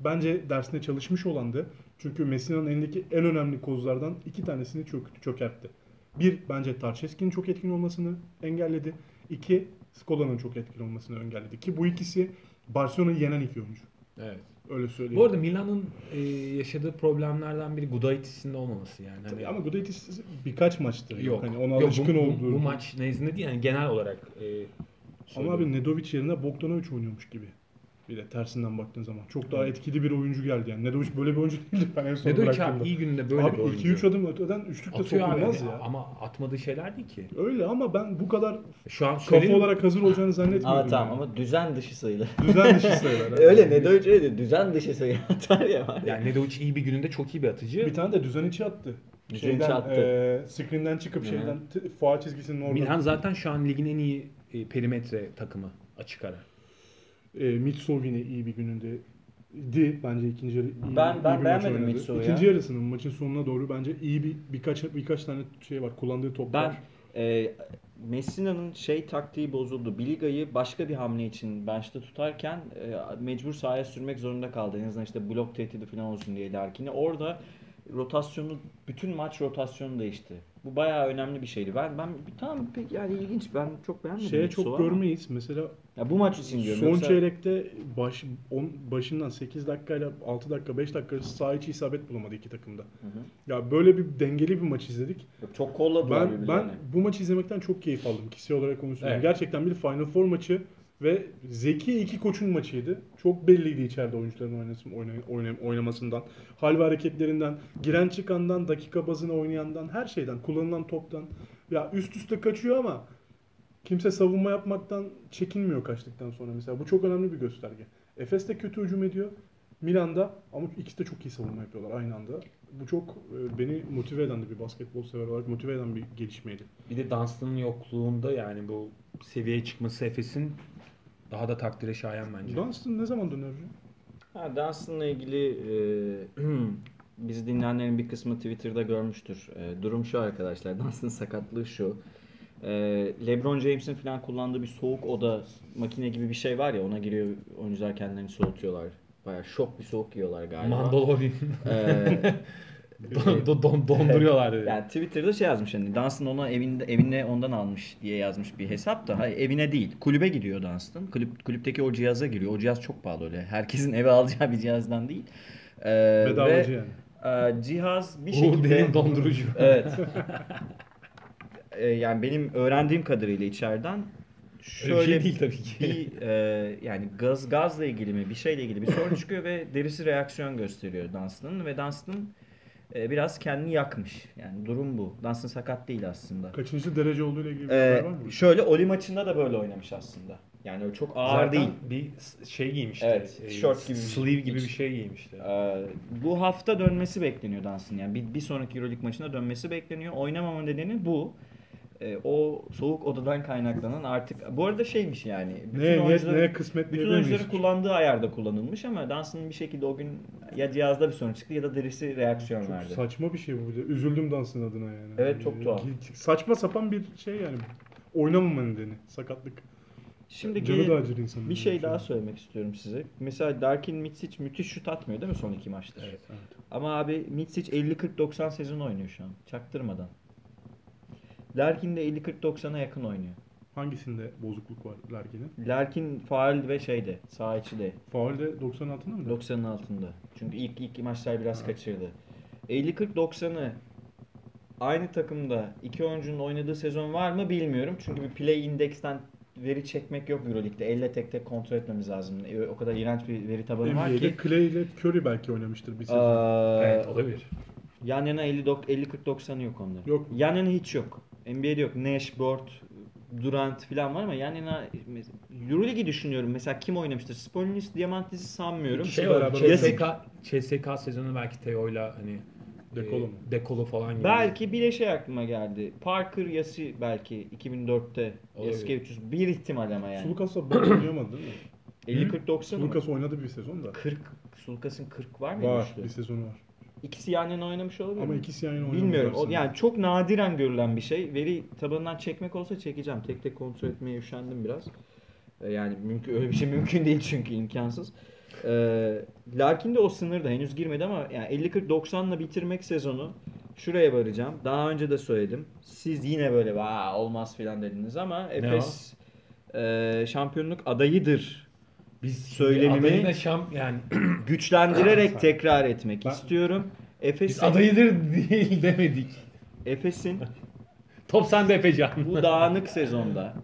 bence dersine çalışmış olandı. Çünkü Messina'nın elindeki en önemli kozlardan iki tanesini çök, çökertti. Bir, bence Tarçeski'nin çok etkin olmasını engelledi. İki, Skola'nın çok etkin olmasını engelledi. Ki bu ikisi Barcelona'yı yenen iki oyuncu. Evet. Öyle söyleyeyim. Bu arada Milan'ın e, yaşadığı problemlerden biri Gudaitis'in olmaması yani. Hani, Tabii ama Gudaitis birkaç maçtır. yok. Hani ona Yok, alışkın bu, bu- olduğu. Bu, maç nezdinde değil yani genel olarak e, Ama abi. Nedovic yerine Bogdanovic oynuyormuş gibi. Bir de tersinden baktığın zaman. Çok daha etkili bir oyuncu geldi yani. Nedovic böyle bir oyuncu değildi ben en son Nedovic abi iyi gününde böyle bir Abi oyuncu. 2-3 adım öteden üçlükle Atıyor abi sokulmaz yani. ya. ama atmadığı şeyler değil ki. Öyle ama ben bu kadar Şu an kafa söyleyeyim olarak hazır olacağını zannetmiyordum. Ama tamam yani. ama düzen dışı sayılır. Düzen dışı sayılar. [laughs] öyle ne de öyle öyle düzen dışı sayı atar ya var ya. yani Nedovic iyi bir gününde çok iyi bir atıcı. Bir tane de düzen içi attı. Düzen Şeyden, içi attı. eee, screen'den çıkıp şeyden t- faal çizgisinin oradan. Milan zaten şu an ligin en iyi e, perimetre takımı açık ara. E, Mitsov yine iyi bir gününde di bence ikinci yarı iyi, Ben- iyi ben bir maç oynadı. Mitsov'u ya. İkinci yarısının maçın sonuna doğru bence iyi bir birkaç birkaç tane şey var. Kullandığı top Ben var. e, Messina'nın şey taktiği bozuldu. Biliga'yı başka bir hamle için bench'te tutarken e, mecbur sahaya sürmek zorunda kaldı. En azından işte blok tehdidi falan olsun diye Larkin'i. Orada rotasyonu bütün maç rotasyonu değişti. Bu bayağı önemli bir şeydi. Ben ben tamam pek yani ilginç. Ben çok beğenmedim. Şeye çok ama- görmeyiz. Mesela Ya bu maç için diyorum. son Yoksa- çeyrekte baş, on, başından 8 dakikayla 6 dakika 5 dakika arası saha içi isabet bulamadı iki takımda. Hı hı. Ya böyle bir dengeli bir maç izledik. Çok kolladılar Ben birbirlerini. ben bu maçı izlemekten çok keyif aldım. Kişisel olarak onu söyleyeyim. Evet. Gerçekten bir Final Four maçı ve zeki iki koçun maçıydı. Çok belliydi içeride oyuncuların oynasın, oynay- oynay- oynamasından. Hal ve hareketlerinden, giren çıkandan, dakika bazına oynayandan, her şeyden, kullanılan toptan. Ya üst üste kaçıyor ama kimse savunma yapmaktan çekinmiyor kaçtıktan sonra mesela. Bu çok önemli bir gösterge. Efes de kötü hücum ediyor. Milan'da ama ikisi de çok iyi savunma yapıyorlar aynı anda. Bu çok e, beni motive eden de bir basketbol sever olarak motive eden bir gelişmeydi. Bir de Dunstan'ın yokluğunda yani bu seviyeye çıkması Efes'in daha da takdire şayan bence. Dunstan ne zaman döner? hocam? Ha, Dunstan'la ilgili e, [clears throat] bizi dinleyenlerin bir kısmı Twitter'da görmüştür. E, durum şu arkadaşlar. Dunstan'ın sakatlığı şu. E, LeBron James'in falan kullandığı bir soğuk oda makine gibi bir şey var ya ona giriyor oyuncular kendilerini soğutuyorlar. Bayağı şok bir soğuk yiyorlar galiba. Mandalorian. E, [laughs] Don- don- don- donduruyorlar dedi. Yani Twitter'da şey yazmış hani Dunstan onu evinde evine ondan almış diye yazmış bir hesap da hayır, evine değil kulübe gidiyor Dunstan. Kulüp, kulüpteki o cihaza giriyor. O cihaz çok pahalı öyle. Herkesin [laughs] eve alacağı bir cihazdan değil. Ee, Bedavacı ve, yani. e, cihaz bir şekilde Derin dondurucu. Evet. [laughs] Ee, yani benim öğrendiğim kadarıyla içeriden Öyle bir şöyle şey değil tabii ki. bir e, yani gaz gazla ilgili mi bir şeyle ilgili bir sorun çıkıyor ve derisi reaksiyon gösteriyor Dunstan'ın ve Dunstan e, biraz kendini yakmış. Yani durum bu. Dunstan sakat değil aslında. Kaçıncı derece olduğuyla ilgili bir Ee, haber var mı? şöyle Oli maçında da böyle oynamış aslında. Yani öyle çok ağır Zaten değil. bir şey giymişti. Evet, tişört gibi şey. Sleeve gibi bir şey giymişti. Ee, bu hafta dönmesi bekleniyor Dunstan. Yani bir, bir sonraki Euroleague maçına dönmesi bekleniyor. Oynamama nedeni bu. Ee, o soğuk odadan kaynaklanan artık bu arada şeymiş yani bütün Neye niyet oyuncuların- neye kısmet bütün miyiz? kullandığı ayarda kullanılmış ama Dunstan'ın bir şekilde o gün ya cihazda bir sorun çıktı ya da derisi reaksiyon Çok verdi. saçma bir şey bu. Üzüldüm Dans'ın adına yani. Evet, çok Yani tuhaf. Saçma sapan bir şey yani. Oynamama nedeni. Sakatlık. Şimdi Canı da acır insanın. bir şey daha söylemek istiyorum size. Mesela Darkin Mitsic müthiş şut atmıyor değil mi son iki maçta? Evet. Ama abi Mitsic 50-40-90 sezon oynuyor şu an. Çaktırmadan. Larkin de 50-40-90'a yakın oynuyor. Hangisinde bozukluk var Larkin'in? Larkin faal ve şeyde sağ içi de Faulde 96'ında mı? 90'ın altında. Çünkü ilk ilk maçlar biraz kaçırdı. 50-40-90'ı aynı takımda iki oyuncunun oynadığı sezon var mı bilmiyorum. Çünkü bir play index'ten veri çekmek yok Euroleague'de. Elle tek tek kontrol etmemiz lazım. E, O kadar iğrenç bir veri tabanı var ki. Clay ile Curry belki oynamıştır bir sezon. Aa, Evet olabilir. yan yana 50-40-90'ı yok onların. Yok mu? Yan yana hiç yok. NBA'de yok. Nash, Board, Durant falan var ama yan yana Euroleague'i düşünüyorum. Mesela kim oynamıştır? Spolinis, Diamantis'i sanmıyorum. Şey beraber var. CSK, CSK sezonu belki Teo'yla hani Dekolo e, mu? Dekolo falan gibi. Belki bir de şey aklıma geldi. Parker Yasi belki 2004'te Olabilir. Yasuke 300 bir ihtimal ama yani. Sulukas'la boş oynayamadı değil mi? 50-40-90 mı? Sulukas oynadı bir sezon da. 40 Sulukas'ın 40 var mı? Var. Bir sezonu var. İkisi yan yana oynamış olabilir Ama mi? ikisi yan yana oynamadılar Bilmiyorum. O, yani çok nadiren görülen bir şey. Veri tabanından çekmek olsa çekeceğim. Tek tek kontrol etmeye üşendim biraz. Ee, Yani mümkün öyle bir şey [laughs] mümkün değil çünkü imkansız. Ee, Larkin de o sınırda henüz girmedi ama yani 50-40-90'la bitirmek sezonu şuraya varacağım. Daha önce de söyledim. Siz yine böyle Vaa, olmaz filan dediniz ama Efes e, şampiyonluk adayıdır Biz Söylemimi- adayına şam yani [clears throat] [clears throat] güçlendirerek tekrar etmek Ben- istiyorum. biz Efes'in adayıdır [laughs] değil demedik. Efes'in [laughs] Top sende Efecan. bu dağınık sezonda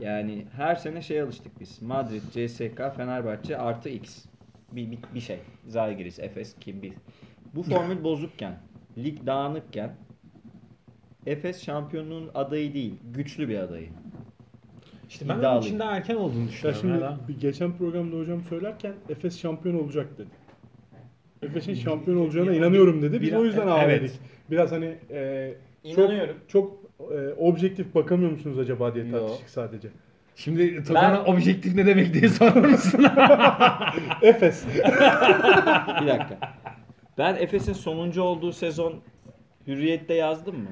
yani her sene şey alıştık biz. Madrid, CSK, Fenerbahçe artı X. Bir, bir, bir şey. Zalgiris, Efes kim bir. Bu formül [laughs] bozukken, lig dağınıkken Efes şampiyonluğun adayı değil, güçlü bir adayı. İşte ben onun İddialıyım. için daha erken olduğunu Ya düşünüyorum. şimdi bir geçen programda hocam söylerken Efes şampiyon olacak dedi. Efes'in şampiyon olacağına inanıyorum dedi. Biz Biraz- o yüzden evet. ağladık. Biraz hani e, İnanıyorum. çok çok e, objektif bakamıyor musunuz acaba diye Yo. tartıştık sadece. Şimdi Tokan'a objektif ne demek diye sorar mısın? [laughs] Efes. Bir dakika. Ben Efes'in sonuncu olduğu sezon Hürriyet'te yazdım mı?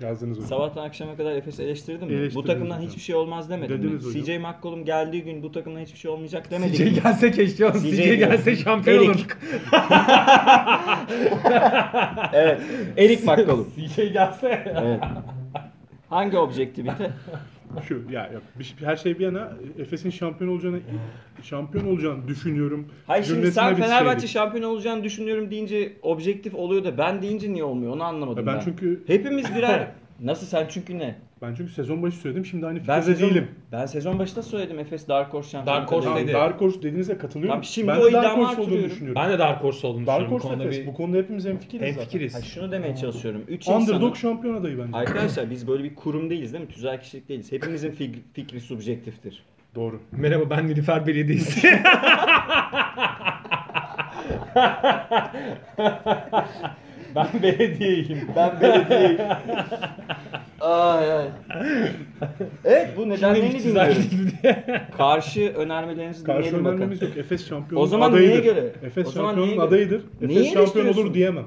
Yazdınız hocam. Sabahtan akşama kadar Efes'i eleştirdim mi? Bu takımdan hocam. hiçbir şey olmaz demedim Dediniz mi? hocam. CJ McCollum geldiği gün bu takımdan hiçbir şey olmayacak demedik CJ mi? gelse keşke olsun. CJ CJ gelse şampiyon Erik. olurduk. [laughs] evet. Eric McCollum. [laughs] CJ gelse. Evet. Hangi objektivite? [laughs] Şu ya yok bir şey- her şey bir yana Efes'in şampiyon olacağını şampiyon olacağını düşünüyorum. Hayır şimdi Cümlesine sen biz Fenerbahçe şampiyon olacağını düşünüyorum deyince objektif oluyor da ben deyince niye olmuyor onu anlamadım Ya ben. ben çünkü Hepimiz birer... Nasıl sen çünkü ne? Ben çünkü sezon başı söyledim şimdi aynı Ben fikirde sezon, değilim. ben sezon başında söyledim Efes Dark Horse şampiyon. Dark Horse dedi. Dark Horse dediğinize katılıyorum. Tamam, şimdi ben o de Dark Horse olduğunu düşünüyorum. Ben de Dark Horse olduğunu Dark düşünüyorum. Bu Horse konuda Efes. bir Bu konuda hepimiz hemfikiriz zaten. hemfikiriz. Ha, şunu demeye çalışıyorum. Üç Underdog insanın... şampiyon adayı bence. Arkadaşlar biz böyle bir kurum değiliz değil mi? Tüzel kişilik değiliz. Hepimizin fikri, fikri subjektiftir. Doğru. Merhaba ben Nilüfer Belediyesi. [laughs] ben belediyeyim. Ben belediyeyim. [laughs] ay ay. [laughs] Evet bu nedenlerini diye. [laughs] Karşı önermelerinizi Karşı dinleyelim bakalım. önermemiz yok. Efes şampiyonun O zaman adayıdır. neye göre? Efes O zaman şampiyonun neye göre? adayıdır. Neyi Efes şampiyon olur diyemem.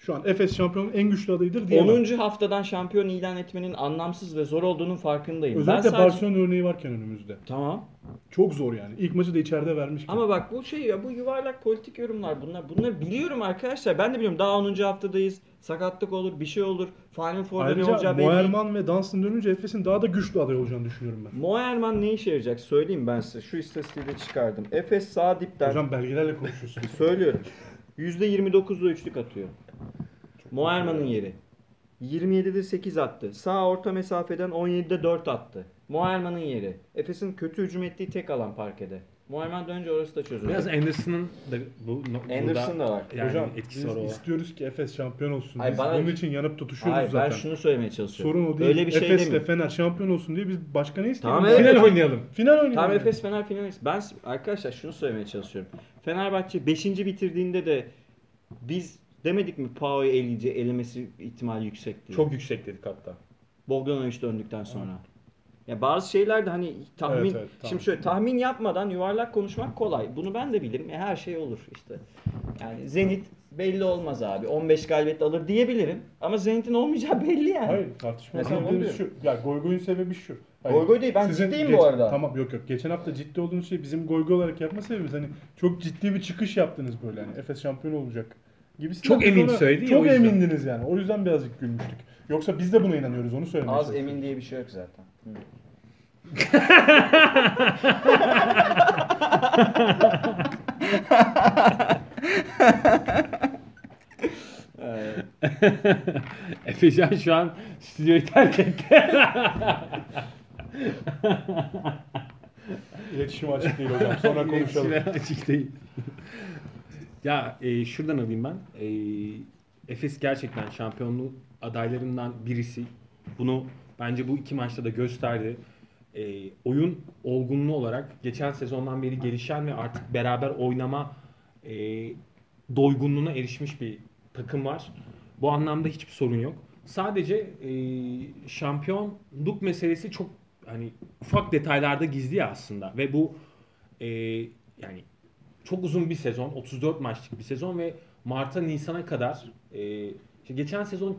Şu an Efes şampiyonun en güçlü adayıdır diyemem. 10. haftadan şampiyon ilan etmenin anlamsız ve zor olduğunun farkındayım. ben Özellikle sadece... Barcelona örneği varken önümüzde. Tamam. Çok zor yani. İlk maçı da içeride vermiş. Ama bak bu şey ya bu yuvarlak politik yorumlar bunlar. Bunları biliyorum arkadaşlar. Ben de biliyorum. Daha 10. haftadayız. Sakatlık olur, bir şey olur. Final Four'da ne Ayrıca olacağı belli değil. Moerman ve Dunstan dönünce Efes'in daha da güçlü aday olacağını düşünüyorum ben. Moerman ne işe yarayacak? Söyleyeyim ben size. Şu istatistiği de çıkardım. Efes sağ dipten Hocam belgelerle konuşuyorsun. söylüyorum. %29'da üçlük atıyor. Moerman'ın yeri. 27'de 8 attı. Sağ orta mesafeden 17'de 4 attı. Moerman'ın yeri. Efes'in kötü hücum ettiği tek alan parkede. Moerman dönünce orası da çözüldü. Biraz Anderson'ın da bu no- Anderson da var. yani Hocam etkisi var o. istiyoruz ki Efes şampiyon olsun. Ay Biz bana- bunun için yanıp tutuşuyoruz Hayır zaten. ben şunu söylemeye çalışıyorum. Sorun o değil. Öyle bir şey Efes ve demiyorum. Fener şampiyon olsun diye biz başka ne istiyoruz? Tamam, evet. Final oynayalım. Final oynayalım. Tamam yani. Efes Fener finalist. Ben arkadaşlar şunu söylemeye çalışıyorum. Fenerbahçe 5. bitirdiğinde de biz demedik mi Pao'yu eleyece, elemesi ihtimali yüksek diye. Çok yüksek dedik hatta. Bogdanovic döndükten sonra. Ya bazı şeyler de hani tahmin Evet, evet, tamam. şimdi şöyle tahmin yapmadan yuvarlak konuşmak kolay. Bunu ben de bilirim. Ya her şey olur işte. Yani Zenit belli olmaz abi. 15 galibiyet alır diyebilirim. Ama Zenit'in olmayacağı belli yani. Hayır tartışma sebebimiz şu. Ya goy goyun sebebi şu. Hayır, Goy goy değil, ben ciddiyim bu arada. Tamam yok yok. Geçen hafta ciddi olduğunuz şey bizim goy goy olarak yapma sebebimiz. Hani çok ciddi bir çıkış yaptınız böyle. Hani Efes şampiyon olacak gibisinden. Çok emin söyledi ya, Çok o yüzden. emindiniz yani. O yüzden birazcık gülmüştük. Yoksa biz de buna inanıyoruz onu söylemeye Az emin diye bir şey yok zaten. Hı. [laughs] Efecan şu an stüdyoyu terk etti. İletişim açık değil hocam. Sonra konuşalım. İletişime Açık değil. Ya e, şuradan alayım ben. E, Efes gerçekten şampiyonluk adaylarından birisi. Bunu bence bu iki maçta da gösterdi. E, oyun olgunluğu olarak geçen sezondan beri gelişen ve artık beraber oynama e, doygunluğuna erişmiş bir takım var. Bu anlamda hiçbir sorun yok. Sadece e, şampiyonluk meselesi çok hani ufak detaylarda gizli aslında ve bu e, yani çok uzun bir sezon, 34 maçlık bir sezon ve Mart'a Nisan'a kadar e, işte geçen sezon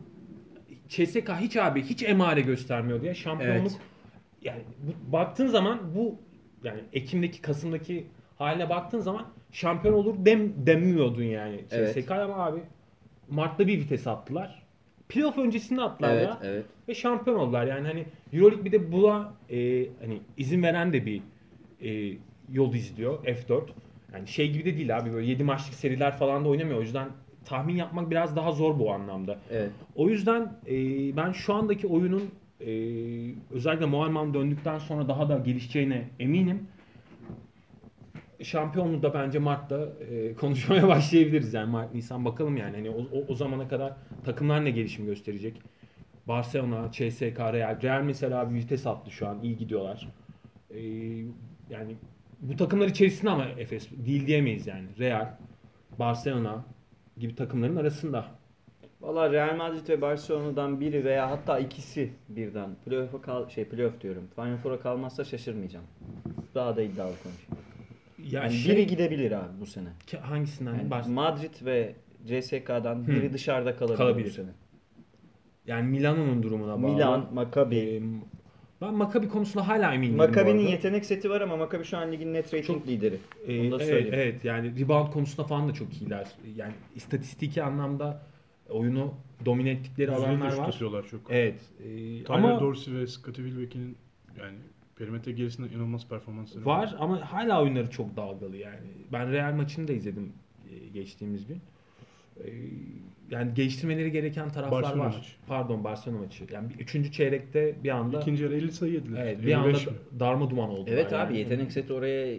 CSK hiç abi hiç emare göstermiyordu ya şampiyonluk. Evet. Yani bu, baktığın zaman bu yani Ekim'deki Kasım'daki haline baktığın zaman şampiyon olur dem demiyordun yani. Evet. CSK ama abi Mart'ta bir vites attılar. Playoff öncesinde attılar evet, ya evet. ve şampiyon oldular. Yani hani EuroLeague bir de buna e, hani izin veren de bir e, yol izliyor F4. Yani şey gibi de değil abi böyle 7 maçlık seriler falan da oynamıyor. O yüzden tahmin yapmak biraz daha zor bu anlamda. Evet. O yüzden e, ben şu andaki oyunun e, özellikle Moerman döndükten sonra daha da gelişeceğine eminim. Şampiyonluğu da bence Mart'ta e, [laughs] konuşmaya başlayabiliriz yani Mart Nisan bakalım yani hani o, o, o zamana kadar takımlar ne gelişim gösterecek. Barcelona, CSK, Real. Real mesela bir vites attı şu an iyi gidiyorlar. E, yani bu takımlar içerisinde ama Efes değil diyemeyiz yani. Real, Barcelona gibi takımların arasında. Valla Real Madrid ve Barcelona'dan biri veya hatta ikisi birden playoff'a kal şey playoff diyorum. Final Four'a kalmazsa şaşırmayacağım. Daha da iddialı konuşayım. Ya Yani şey- biri gidebilir abi bu sene. Hangisinden? Yani Bar- Madrid ve CSK'dan biri dışarıda kalabilir, Kalabilir. bu sene. Yani Milano'nun durumuna bağlı. Milan, Maccabi. Ben Maccabi konusunda hala emin değilim Maccabi'nin yetenek seti var ama Maccabi şu an ligin net rating Çok- lideri. Onu da evet, söyleyeyim. evet yani rebound konusunda falan da çok iyiler. Yani istatistiki anlamda oyunu domine ettikleri Düzgün alanlar var. atıyorlar çok. Evet. e, Tyler ama Dorsey ve Scottie Wilbeck'in yani perimetre gerisinde inanılmaz performansları var ama hala oyunları çok dalgalı yani. Ben Real maçını da izledim e, geçtiğimiz gün. E, yani geliştirmeleri gereken taraflar Barcelona var. maçı. Pardon Barcelona maçı. Yani bir, üçüncü çeyrekte bir anda İkinci yarı 50 sayı yediler. evet, bir anda 55 mi? darma duman oldu. Evet abi yetenek seti oraya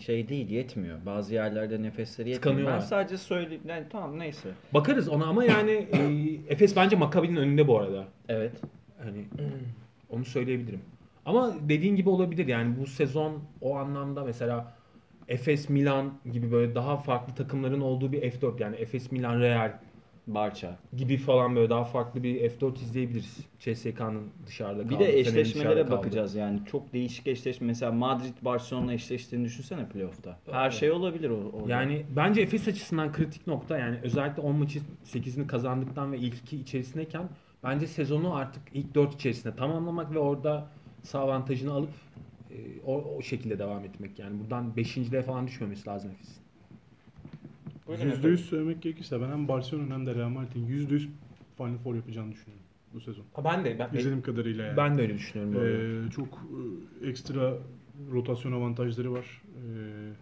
şey değil yetmiyor. Bazı yerlerde nefesleri yetmiyor. Ben sadece söyleyeyim. Yani tamam neyse. Bakarız ona ama yani [laughs] e, Efes bence Maccabi'nin önünde bu arada. Evet. Hani onu söyleyebilirim. Ama dediğin gibi olabilir yani bu sezon o anlamda mesela Efes Milan gibi böyle daha farklı takımların olduğu bir F4 yani Efes Milan Real Barça. gibi falan böyle daha farklı bir F4 izleyebiliriz. CSK'nın dışarıda Bir kaldığı, de eşleşmelere bakacağız yani. Çok değişik eşleşme. Mesela Madrid Barcelona eşleştiğini düşünsene playoff'ta. Her Evet. şey olabilir o- orada. Yani bence Efes açısından kritik nokta yani özellikle 10 maçı 8'ini kazandıktan ve ilk iki içerisindeyken bence sezonu artık ilk 4 içerisinde tamamlamak ve orada sağ avantajını alıp o, o şekilde devam etmek yani. Buradan 5.liğe falan düşmemesi lazım Efes'in. %100 söylemek gerekirse ben hem Barcelona hem de Real Madrid'in %100 Final Four yapacağını düşünüyorum bu sezon. Ha, ben de ben, İzlediğim kadarıyla yani. ben de öyle düşünüyorum. Ee, çok e, ekstra rotasyon avantajları var. Ee,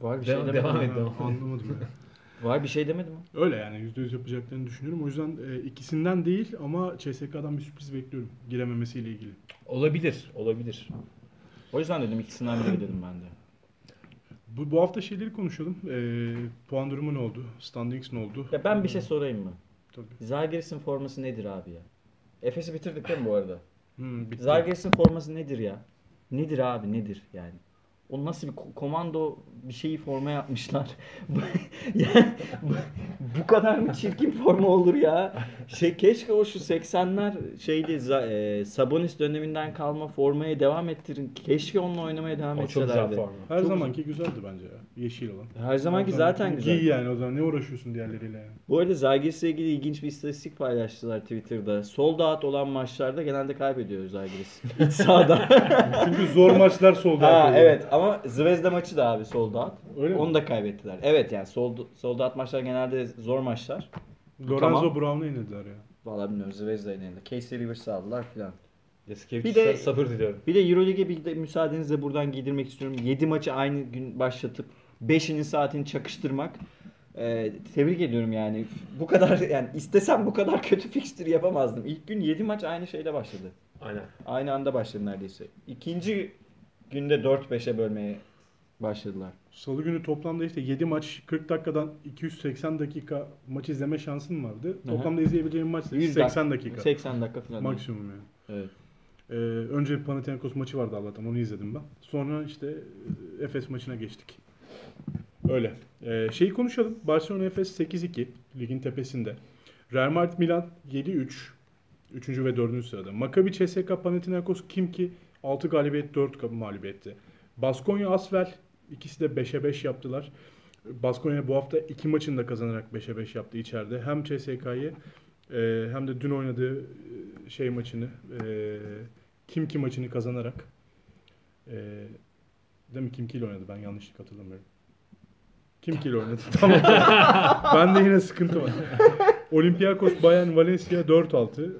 var bir Devam- şey devam ha, et, devam. Anlamadım. yani. [laughs] Var bir şey demedim mi? Öyle yani %100 yapacaklarını düşünüyorum. O yüzden e, ikisinden değil ama CSK'dan bir sürpriz bekliyorum girememesiyle ilgili. Olabilir, olabilir. O yüzden dedim ikisinden biri dedim ben de. Bu, bu hafta şeyleri konuşalım. Ee, puan durumu ne oldu? Standings ne oldu? Ya ben bir şey sorayım mı? Tabii. Zalgiris'in forması nedir abi ya? Efes'i bitirdik değil mi bu arada? Hmm, bitti. Zalgiris'in forması nedir ya? Nedir abi nedir yani? O nasıl bir ko- komando bir şeyi forma yapmışlar. [laughs] yani bu, bu kadar mı çirkin forma olur ya? Şey keşke o şu 80'ler şeydi e, Sabonis döneminden kalma formaya devam ettirin. Keşke onunla oynamaya devam O çok güzel etselerdi. forma. Her Çok zamanki güzeldi bence ya. Yeşil olan. Her zamanki zaten güzel. Giy yani o zaman ne uğraşıyorsun diğerleriyle yani. Bu arada Zalgiris'le ilgili ilginç bir istatistik paylaştılar Twitter'da. Sold out olan maçlarda genelde kaybediyor Zalgiris. İç sahada. [laughs] Çünkü zor maçlar soldu. ha evet ama Zvezda maçı da abi sold out. Öyle mi? Onu da kaybettiler. Evet yani sold, sold out maçlar genelde zor maçlar. Lorenzo Tamam. Brown'u yenildiler ya. Vallahi bilmiyorum Zvezda'yı yenildi. Casey Rivers'ı aldılar filan. Yaskevicius'a Bir de- sabır diliyorum. Bir de Euroleague'e bir de müsaadenizle buradan giydirmek istiyorum. 7 maçı aynı gün başlatıp 5'inin saatini çakıştırmak. Ee, tebrik ediyorum yani. Bu kadar yani istesem bu kadar kötü fixture yapamazdım. İlk gün 7 maç aynı şeyle başladı. Aynen. Aynı anda başladı neredeyse. İkinci günde 4-5'e bölmeye başladılar. Salı günü toplamda işte 7 maç 40 dakikadan 280 dakika maç izleme şansım vardı. Hı hı. Toplamda izleyebileceğim maç 100 80 dakika. 80 dakika falan. Maksimum yani. Evet. Ee, önce Panathinaikos maçı vardı Allah'tan onu izledim ben. Sonra işte e, Efes maçına geçtik. Öyle. Ee, şeyi konuşalım. Barcelona Efes 8-2 ligin tepesinde. Real Madrid Milan 7-3. 3. ve 4. sırada. Maccabi CSKA Panathinaikos Kimki 6 galibiyet 4 mağlubiyetti. Baskonya Asvel ikisi de 5'e 5 yaptılar. Baskonya bu hafta iki maçını da kazanarak 5'e 5 yaptı içeride. Hem CSK'yı e, hem de dün oynadığı e, şey maçını e, Kimki maçını kazanarak e, değil mi Kimki ile oynadı ben yanlışlık hatırlamıyorum. Kimki ile oynadı [laughs] tamam. ben de yine sıkıntı var. [laughs] Olympiakos Bayern Valencia 4-6.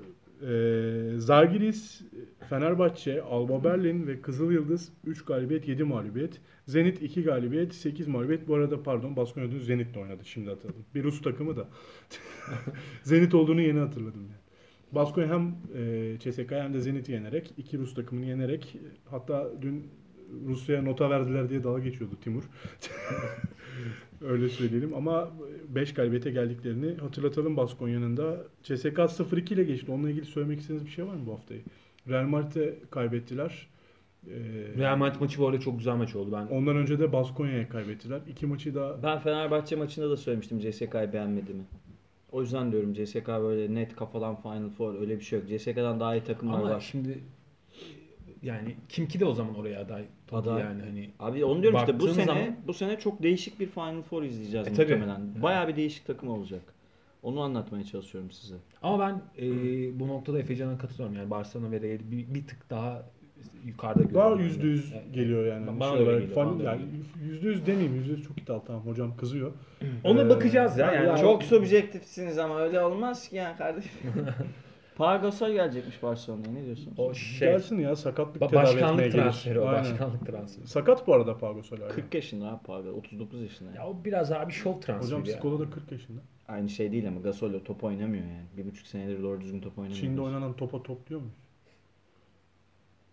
Ee, Zalgiris, Fenerbahçe, Alba Berlin ve Kızıl Yıldız 3 galibiyet 7 mağlubiyet. Zenit 2 galibiyet 8 mağlubiyet. Bu arada pardon Baskonya dün Zenit'le oynadı şimdi hatırladım. Bir Rus takımı da. [laughs] Zenit olduğunu yeni hatırladım yani. Baskonya hem e, CSKA hem de Zenit'i yenerek, iki Rus takımını yenerek hatta dün Rusya'ya nota verdiler diye dalga geçiyordu Timur. [laughs] Öyle söyleyelim ama 5 galibiyete geldiklerini hatırlatalım Baskonya'nın da. CSK 0-2 ile geçti. Onunla ilgili söylemek istediğiniz bir şey var mı bu haftayı? Real Madrid'e kaybettiler. Ee, Real Madrid maçı bu arada çok güzel maç oldu. Ben Ondan önce de Baskonya'ya kaybettiler. İki maçı da Ben Fenerbahçe maçında da söylemiştim CSK'yı beğenmediğimi. O yüzden diyorum CSK böyle net kafadan Final Four öyle bir şey yok. CSK'dan daha iyi takımlar ama var. şimdi yani Kimki de o zaman oraya aday. Tabii Aday. yani hani Abi onu diyorum işte bu sene zaman- bu sene çok değişik bir Final Four izleyeceğiz E, tabii. muhtemelen. Bayağı bir değişik takım olacak. Onu anlatmaya çalışıyorum size. Ama ben e, bu noktada Efecan'a katılıyorum. Yani Barcelona ve Real bir, bir tık daha yukarıda daha görüyorum yüzde yüz yani. geliyor yani. Bana Şey öyle olarak geliyor, bana öyle yani yüzde yüz demeyeyim. Yüzde yüz çok iddialı tamam. Hocam kızıyor. Ona Ee, bakacağız ya. Yani ya- Çok subjektifsiniz ama öyle olmaz ki ya kardeşim. [laughs] Pau Gasol gelecekmiş Barcelona'ya ne diyorsun? o şey Gelsin ya sakatlık ba- tedavi etmeye başkanlık gelir. transferi o. Aynen. Başkanlık transferi. Sakat bu arada Pau Gasol hala. 40 yaşında abi Pau Gasol, 39 yaşında. Ya o biraz abi şov transferi Hocam ya. Skola da 40 yaşında. Aynı şey değil ama Gasol top oynamıyor yani. Bir buçuk senedir doğru düzgün top oynamıyor. Çin'de oynanan topa topluyor muyuz?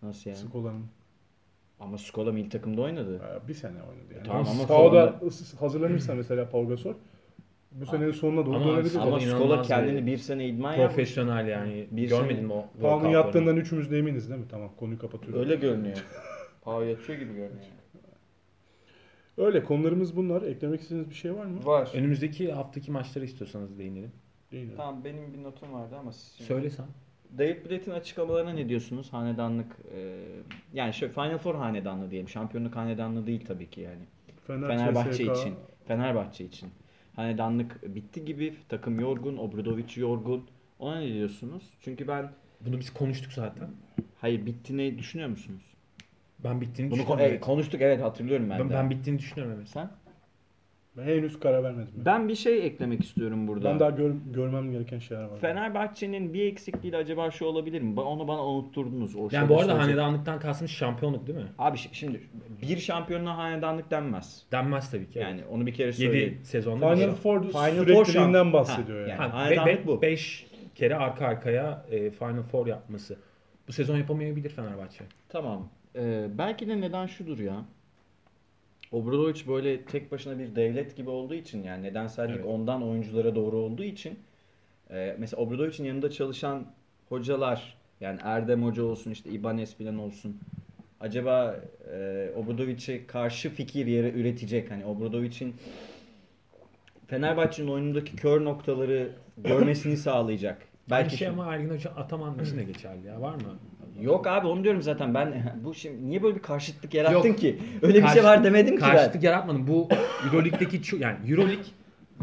Nasıl yani? Skola'nın. Ama Skola milli takımda oynadı. Ee, Bir sene oynadı yani. Tamam ama Sahada hazırlanırsa mesela Pau Gasol bu senenin sonuna doğru Ama dönebilir. Ama Skola kendini bir sene idman yapmış. Profesyonel yani. Bir Görmedin sene- mi o? Pau'nun workoutlarını? yattığından üçümüz de eminiz değil mi? Tamam konuyu kapatıyoruz. Öyle görünüyor. [laughs] Pau yatıyor gibi görünüyor. Öyle konularımız bunlar. Eklemek istediğiniz bir şey var mı? Var. Önümüzdeki haftaki maçları istiyorsanız değinelim. Değil? Tamam benim bir notum vardı ama siz şimdi- Söylesen. David Blatt'in açıklamalarına ne diyorsunuz? Hanedanlık e, yani şöyle Final Four hanedanlığı diyelim. Şampiyonluk hanedanlığı değil tabii ki yani. Fener, Fenerbahçe CSKA için. Fenerbahçe için. Hanedanlık bitti gibi. Takım yorgun. Obradovic yorgun. Ona ne diyorsunuz? Çünkü ben Bunu biz konuştuk zaten. hayır bittiğini düşünüyor musunuz? Ben bittiğini Bunu düşünüyorum. ko- evet. konuştuk evet hatırlıyorum ben, ben, de. ben bittiğini düşünüyorum evet. Sen? Ben henüz karar vermedim. Ben, Ben bir şey eklemek istiyorum burada. daha gör- görmem gereken şeyler var. Fenerbahçe'nin bir eksikliği de acaba şu olabilir mi? Onu bana unutturdunuz. O Yani bu arada söyleyecek- hanedanlıktan kastımız şampiyonluk değil mi? Abi şi- şimdi bir şampiyonluğa hanedanlık denmez. Denmez tabii ki. Yani onu bir kere söyleyeyim. 7 sezonda Final şey. Four Final Four sürekliliğinden bahsediyor Ha, yani. yani. Ha, Hanedanlık bu. 5 kere arka arkaya e, Final Four yapması. Bu sezon yapamayabilir Fenerbahçe. Tamam. Ee, belki de neden şudur ya. Obradovic böyle tek başına bir devlet gibi olduğu için yani nedensellik Evet. ondan oyunculara doğru olduğu için e, mesela Obradovic'in yanında çalışan hocalar yani Erdem Hoca olsun işte Ibanez falan olsun acaba e, Obradovic'e karşı fikir yere üretecek hani Obradovic'in Fenerbahçe'nin oyunundaki kör noktaları görmesini [laughs] sağlayacak. Belki şey ama Ergin Hoca Ataman için de geçerli ya. Var mı? Yok abi onu diyorum zaten ben [laughs] bu şimdi niye böyle bir karşıtlık yarattın Yok. ki? Öyle bir şey var demedim ki ben. Karşıtlık yaratmadım. Bu Euroleague'deki ço- yani Euroleague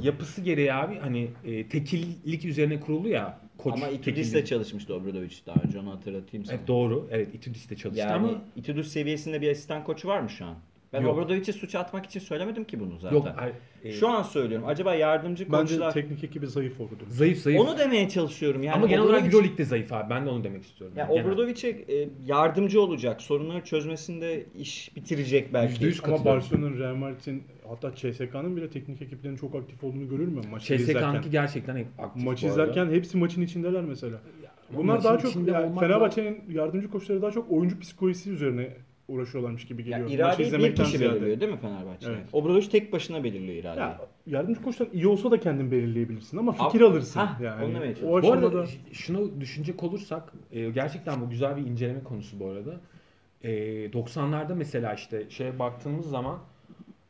yapısı gereği abi hani e, tekillik üzerine kurulu ya. Koç Ama tekilliği. Itudis'le çalışmıştı Obradovic daha önce onu hatırlatayım sana. Evet doğru. Evet Itudis'te çalıştı yani ama Itudis seviyesinde bir asistan koçu var mı şu an? Ben Yok. Obradovic'e suç atmak için söylemedim ki bunu zaten. yok hayır, e, Şu an söylüyorum. Acaba yardımcı Bence koçlar... teknik ekibi zayıf oldu. zayıf zayıf. Onu demeye çalışıyorum. Yani ama genel olarak Obradovic- Euroleague'de zayıf abi. Ben de onu demek istiyorum. Ya Yani. Obradovic'e e, yardımcı olacak. Sorunları çözmesinde iş bitirecek belki. Yüzde yüz Ama katılıyorum. Barcelona'nın, Real Madrid'in hatta CSK'nın bile teknik ekiplerinin çok aktif olduğunu görür mü maçı CSK'nınki izlerken? gerçekten aktif Maçı izlerken hepsi maçın içindeler mesela. Ama Bunlar daha çok yani Fenerbahçe'nin yardımcı koçları daha çok oyuncu psikolojisi üzerine uğraşıyorlarmış gibi Ya geliyor. Maçı iradeyi bir kişi ziyade. belirliyor değil mi Fenerbahçe'de? Evet. Obradovic tek başına belirliyor iradeyi. Ya yardımcı koçtan iyi olsa da kendin belirleyebilirsin ama fikir Ab- alırsın Hah, yani. onu o. Bu aşamada arada şunu düşünecek olursak e, gerçekten bu güzel bir inceleme konusu bu arada. E, 90'larda mesela işte şeye baktığımız zaman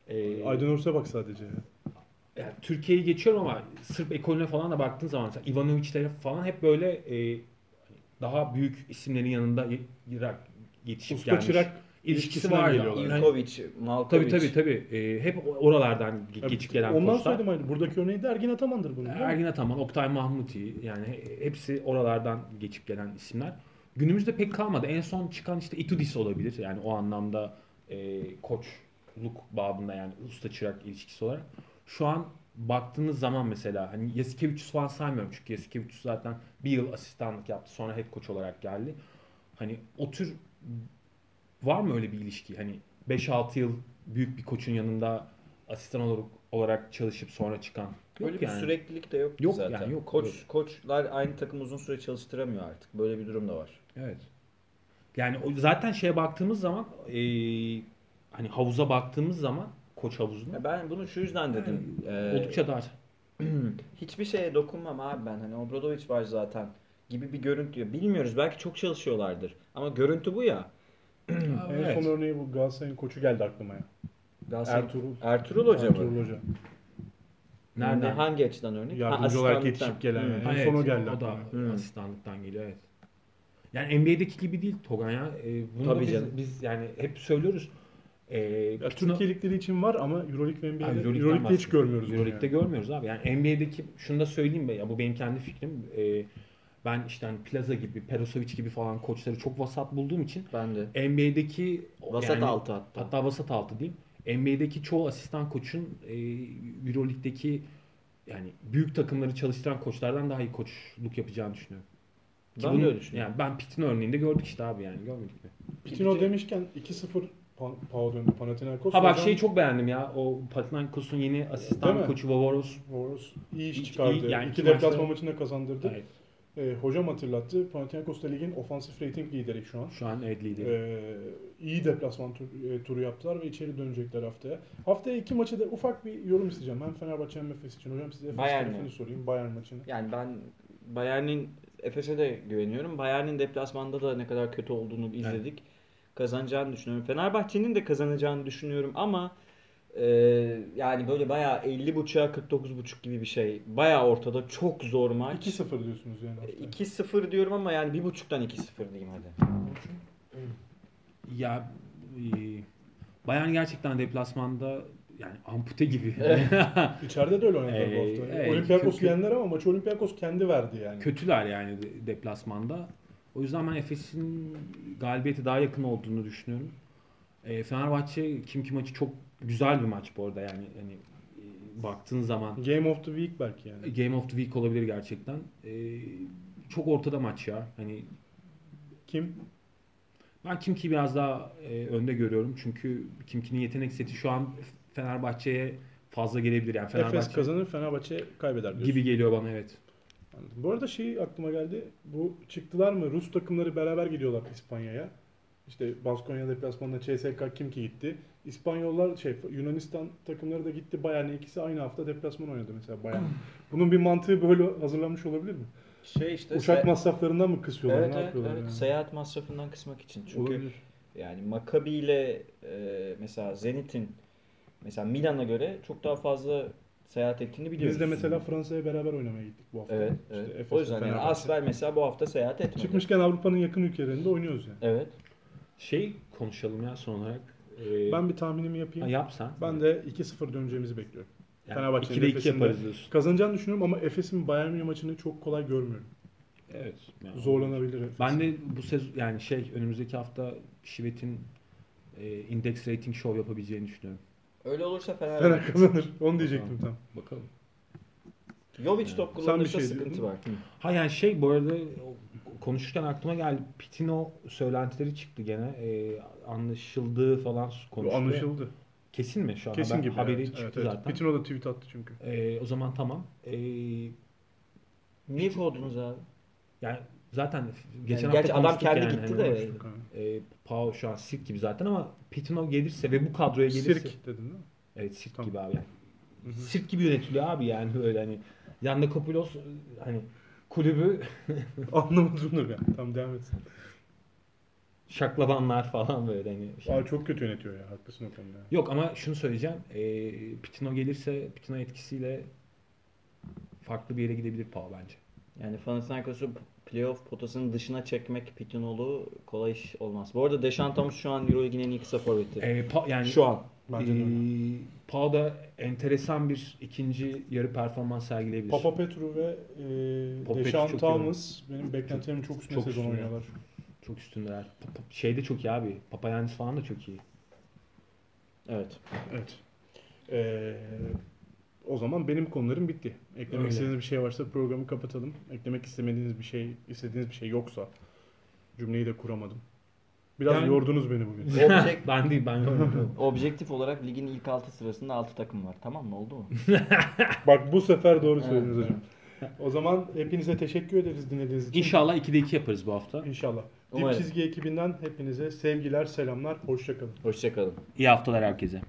e, Aydın Örse bak sadece. yani Türkiye'yi geçiyorum ama Sırp ekolüne falan da baktığın zaman mesela Ivanovic'lere falan hep böyle e, daha büyük isimlerin yanında yetişip Usta gelmiş. çırak ilişkisi geliyorlar. Yani- Ivkovic, Malkovic. Tabii tabii tabii. E, hep oralardan ge- Ya, geçip gelen Ondan söyledim aynı. Buradaki örneği de Ergin Ataman'dır bunun. değil mi? Ergin Ataman, Oktay Mahmuti yani he- hepsi oralardan geçip gelen isimler. Günümüzde pek kalmadı. En son çıkan işte Itudis olabilir. Yani o anlamda e, koçluk babında yani usta çırak ilişkisi olarak. Şu an baktığınız zaman mesela hani Yasikevicius falan saymıyorum çünkü Yasikevicius zaten bir yıl asistanlık yaptı sonra head coach olarak geldi. Hani o tür var mı öyle bir ilişki? Hani 5-6 yıl büyük bir koçun yanında asistan olarak, olarak çalışıp sonra çıkan. Öyle Yok bir yani. süreklilik de yok, Yok zaten. yani yok. Koç Yok. koçlar aynı takım uzun süre çalıştıramıyor artık. Böyle bir durum da var. Evet. Yani o, zaten şeye baktığımız zaman eee, hani havuza baktığımız zaman koç havuzuna ben bunu şu yüzden dedim. Ee, oldukça dar. [clears throat] hiçbir şeye dokunmam abi ben. Hani Obradovic var zaten gibi bir görüntü. Bilmiyoruz. Belki çok çalışıyorlardır. Ama görüntü bu ya. [clears throat] En Evet. son örneği bu Galatasaray'ın koçu geldi aklıma ya. Galatasaray- Ertuğrul. Ertuğrul Hoca mı? Ertuğrul Hoca. Nereden? Ne, hangi açıdan örnek? Yardımcı olarak asistanlıktan. yetişip gelen Hı. yani. Ha, En evet, son o geldi O da. Hı. asistanlıktan geliyor evet. Yani NBA'deki gibi değil Togan ya. Ee, bunu Tabii biz, canım. biz yani hep söylüyoruz. Ee, Ya, Türkiye ligleri için var ama Euroleague ve Ha, NBA'de Euroleague'den Euroleague'de hiç bahsediyorum. görmüyoruz Euroleague'de yani. görmüyoruz abi. Yani NBA'deki şunu da söyleyeyim be ya bu benim kendi fikrim. Ee, ben işte hani Plaza gibi, Perosovic gibi falan koçları çok vasat bulduğum için Ben de. NBA'deki Vasat yani- altı hatta. Hatta vasat altı diyeyim. NBA'deki çoğu asistan koçun e, Euroleague'deki yani büyük takımları çalıştıran koçlardan daha iyi koçluk yapacağını düşünüyorum. Ki Ben bunu- de öyle düşünüyorum. Yani ben Pitt'in örneğinde gördük işte abi yani görmedik mi? Pitino demişken 2-0 Pa- döndü Panathinaikos. Ha bak Hocam- şeyi çok beğendim ya. O Panathinaikos'un yeni asistan koçu Vovoros. Voros iyi iş çıkardı. iyi- yani İki deplasman maçında kazandırdı. Evet, Ee, hocam hatırlattı. Panathinaikos da ligin ofansif rating lideri şu an. şu an Ed lideri. Ee, iyi deplasman tur- e, turu yaptılar ve içeri dönecekler haftaya. Haftaya iki maçı da ufak bir yorum isteyeceğim. Hem Fenerbahçe hem Efes için. Hocam size Efes Bayern tarafını mi? sorayım. Bayern maçını. Yani ben Bayern'in Efes'e de güveniyorum. Bayern'in deplasmanda da ne kadar kötü olduğunu izledik. Kazanacağını düşünüyorum. Fenerbahçe'nin de kazanacağını düşünüyorum ama Ee, yani böyle bayağı 50.5'a 49.5 gibi bir şey. Bayağı ortada çok zor maç. 2-0 diyorsunuz yani. haftaya. 2-0 diyorum ama yani bir buçuktan 2-0 diyeyim hadi. Ya e, Bayern gerçekten deplasmanda yani ampute gibi. [laughs] İçeride de öyle oynadılar Ee, bu hafta. evet, Olympiakos kötü- yendiler ama maçı Olympiakos kendi verdi yani. Kötüler yani de- deplasmanda. O yüzden ben Efes'in galibiyeti daha yakın olduğunu düşünüyorum. E, Fenerbahçe Kimki maçı çok güzel bir maç bu arada yani hani e, baktığın zaman Game of the Week belki yani. Game of the Week olabilir gerçekten. E, çok ortada maç ya. Hani Kim? ben Kimki'yi biraz daha e, önde görüyorum. Çünkü Kimki'nin yetenek seti şu an Fenerbahçe'ye fazla gelebilir. Yani Fenerbahçe Efes kazanır, Fenerbahçe kaybeder diyorsun. gibi geliyor bana evet. Anladım. Bu arada şey aklıma geldi. Bu çıktılar mı? Rus takımları beraber gidiyorlar İspanya'ya. İşte Baskonya deplasmanında CSK Kimki gitti. İspanyollar şey Yunanistan takımları da gitti. Bayern ikisi aynı hafta deplasman oynadı mesela Bayern. [clears throat] Bunun bir mantığı böyle hazırlanmış olabilir mi? Şey işte Uçak se- masraflarından mı kısıyorlar? Evet ne evet, yapıyorlar evet. yani? seyahat masrafından kısmak için. Çünkü Olabilir. yani Maccabi ile e, mesela Zenit'in mesela Milan'a göre çok daha fazla seyahat ettiğini biliyoruz. Biz de mesela Fransa'ya beraber oynamaya gittik bu hafta. Evet, İşte evet. Efes o yüzden yani Fenerbahçe. Asfer mesela bu hafta seyahat etmedi. Çıkmışken Avrupa'nın yakın ülkelerinde oynuyoruz yani. Evet. Şey konuşalım ya son olarak. E, Ben bir tahminimi yapayım. ha, yap sen. Ben de 2-0 döneceğimizi bekliyorum. Yani Fenerbahçe'nin 2'de 2 Efes'in de- yaparız diyorsun. Kazanacağını düşünüyorum ama Efes'in Bayern Münih maçını çok kolay görmüyorum. Evet. yani- Zorlanabilir Efes. Ben de bu sezon yani şey önümüzdeki hafta Şivet'in e, index rating show yapabileceğini düşünüyorum. Öyle olursa Fener Fenerbahçe. kazanır. Onu diyecektim tam. Bakalım. Jovic top Sen bir kullanırsa şey sıkıntı var. Ha yani şey bu arada konuşurken aklıma geldi. Pitino söylentileri çıktı gene. E, anlaşıldığı falan Bu konuşuluyor. anlaşıldı. Kesin mi şu an? Kesin Haber- gibi. Haberi evet. çıktı evet, evet. zaten. Pitino da tweet attı çünkü. E, o zaman tamam. E, Niye kovdunuz abi? yani zaten geçen Yani gerçi hafta adam konuştuk kendi yani. gitti Hani, de. E, Pau şu an sirk gibi zaten ama Pitino gelirse ve bu kadroya gelirse Sirk dedin değil mi? Evet sirk Tamam. gibi abi yani. Hı hı. Sirk gibi yönetiliyor abi yani böyle hani Yandakopoulos hani kulübü [laughs] Anlamadım dur ya. Tamam devam et. Şaklavanlar falan böyle hani. şey. Aa, çok kötü yönetiyor ya. Haklısın o konuda. Yok ama şunu söyleyeceğim. E, Pitino gelirse Pitino etkisiyle farklı bir yere gidebilir Pau bence. Yani Panathinaikos'u playoff potasının dışına çekmek Pitinolu kolay iş olmaz. Bu arada Deşantamus şu an Euroleague'in en iyi kısa forveti. E, Pa- yani Şu an. Bence de öyle. e, Pau da enteresan bir ikinci yarı performans sergileyebilir. Papa Petru ve e, Papa Deşan Petru çok Thomas benim beklentilerim çok üstüne sezon oynuyorlar. Çok üstündeler. Şey de çok iyi abi. Papayannis falan da çok iyi. Evet. Evet. Ee, o zaman benim konularım bitti. Eklemek Öyle. istediğiniz bir şey varsa programı kapatalım. Eklemek istemediğiniz bir şey, istediğiniz bir şey yoksa cümleyi de kuramadım. Biraz Yani- yordunuz beni bugün. [laughs] Objek- [laughs] ben değil ben yok. objektif olarak ligin ilk 6 sırasında 6 takım var. Tamam mı? Oldu mu? [laughs] Bak bu sefer doğru söylediniz hocam. O zaman hepinize teşekkür ederiz dinlediğiniz için. İnşallah 2'de 2 yaparız bu hafta. İnşallah. Dip Umarım. çizgi ekibinden hepinize sevgiler, selamlar, hoşçakalın. Hoşçakalın. İyi haftalar herkese.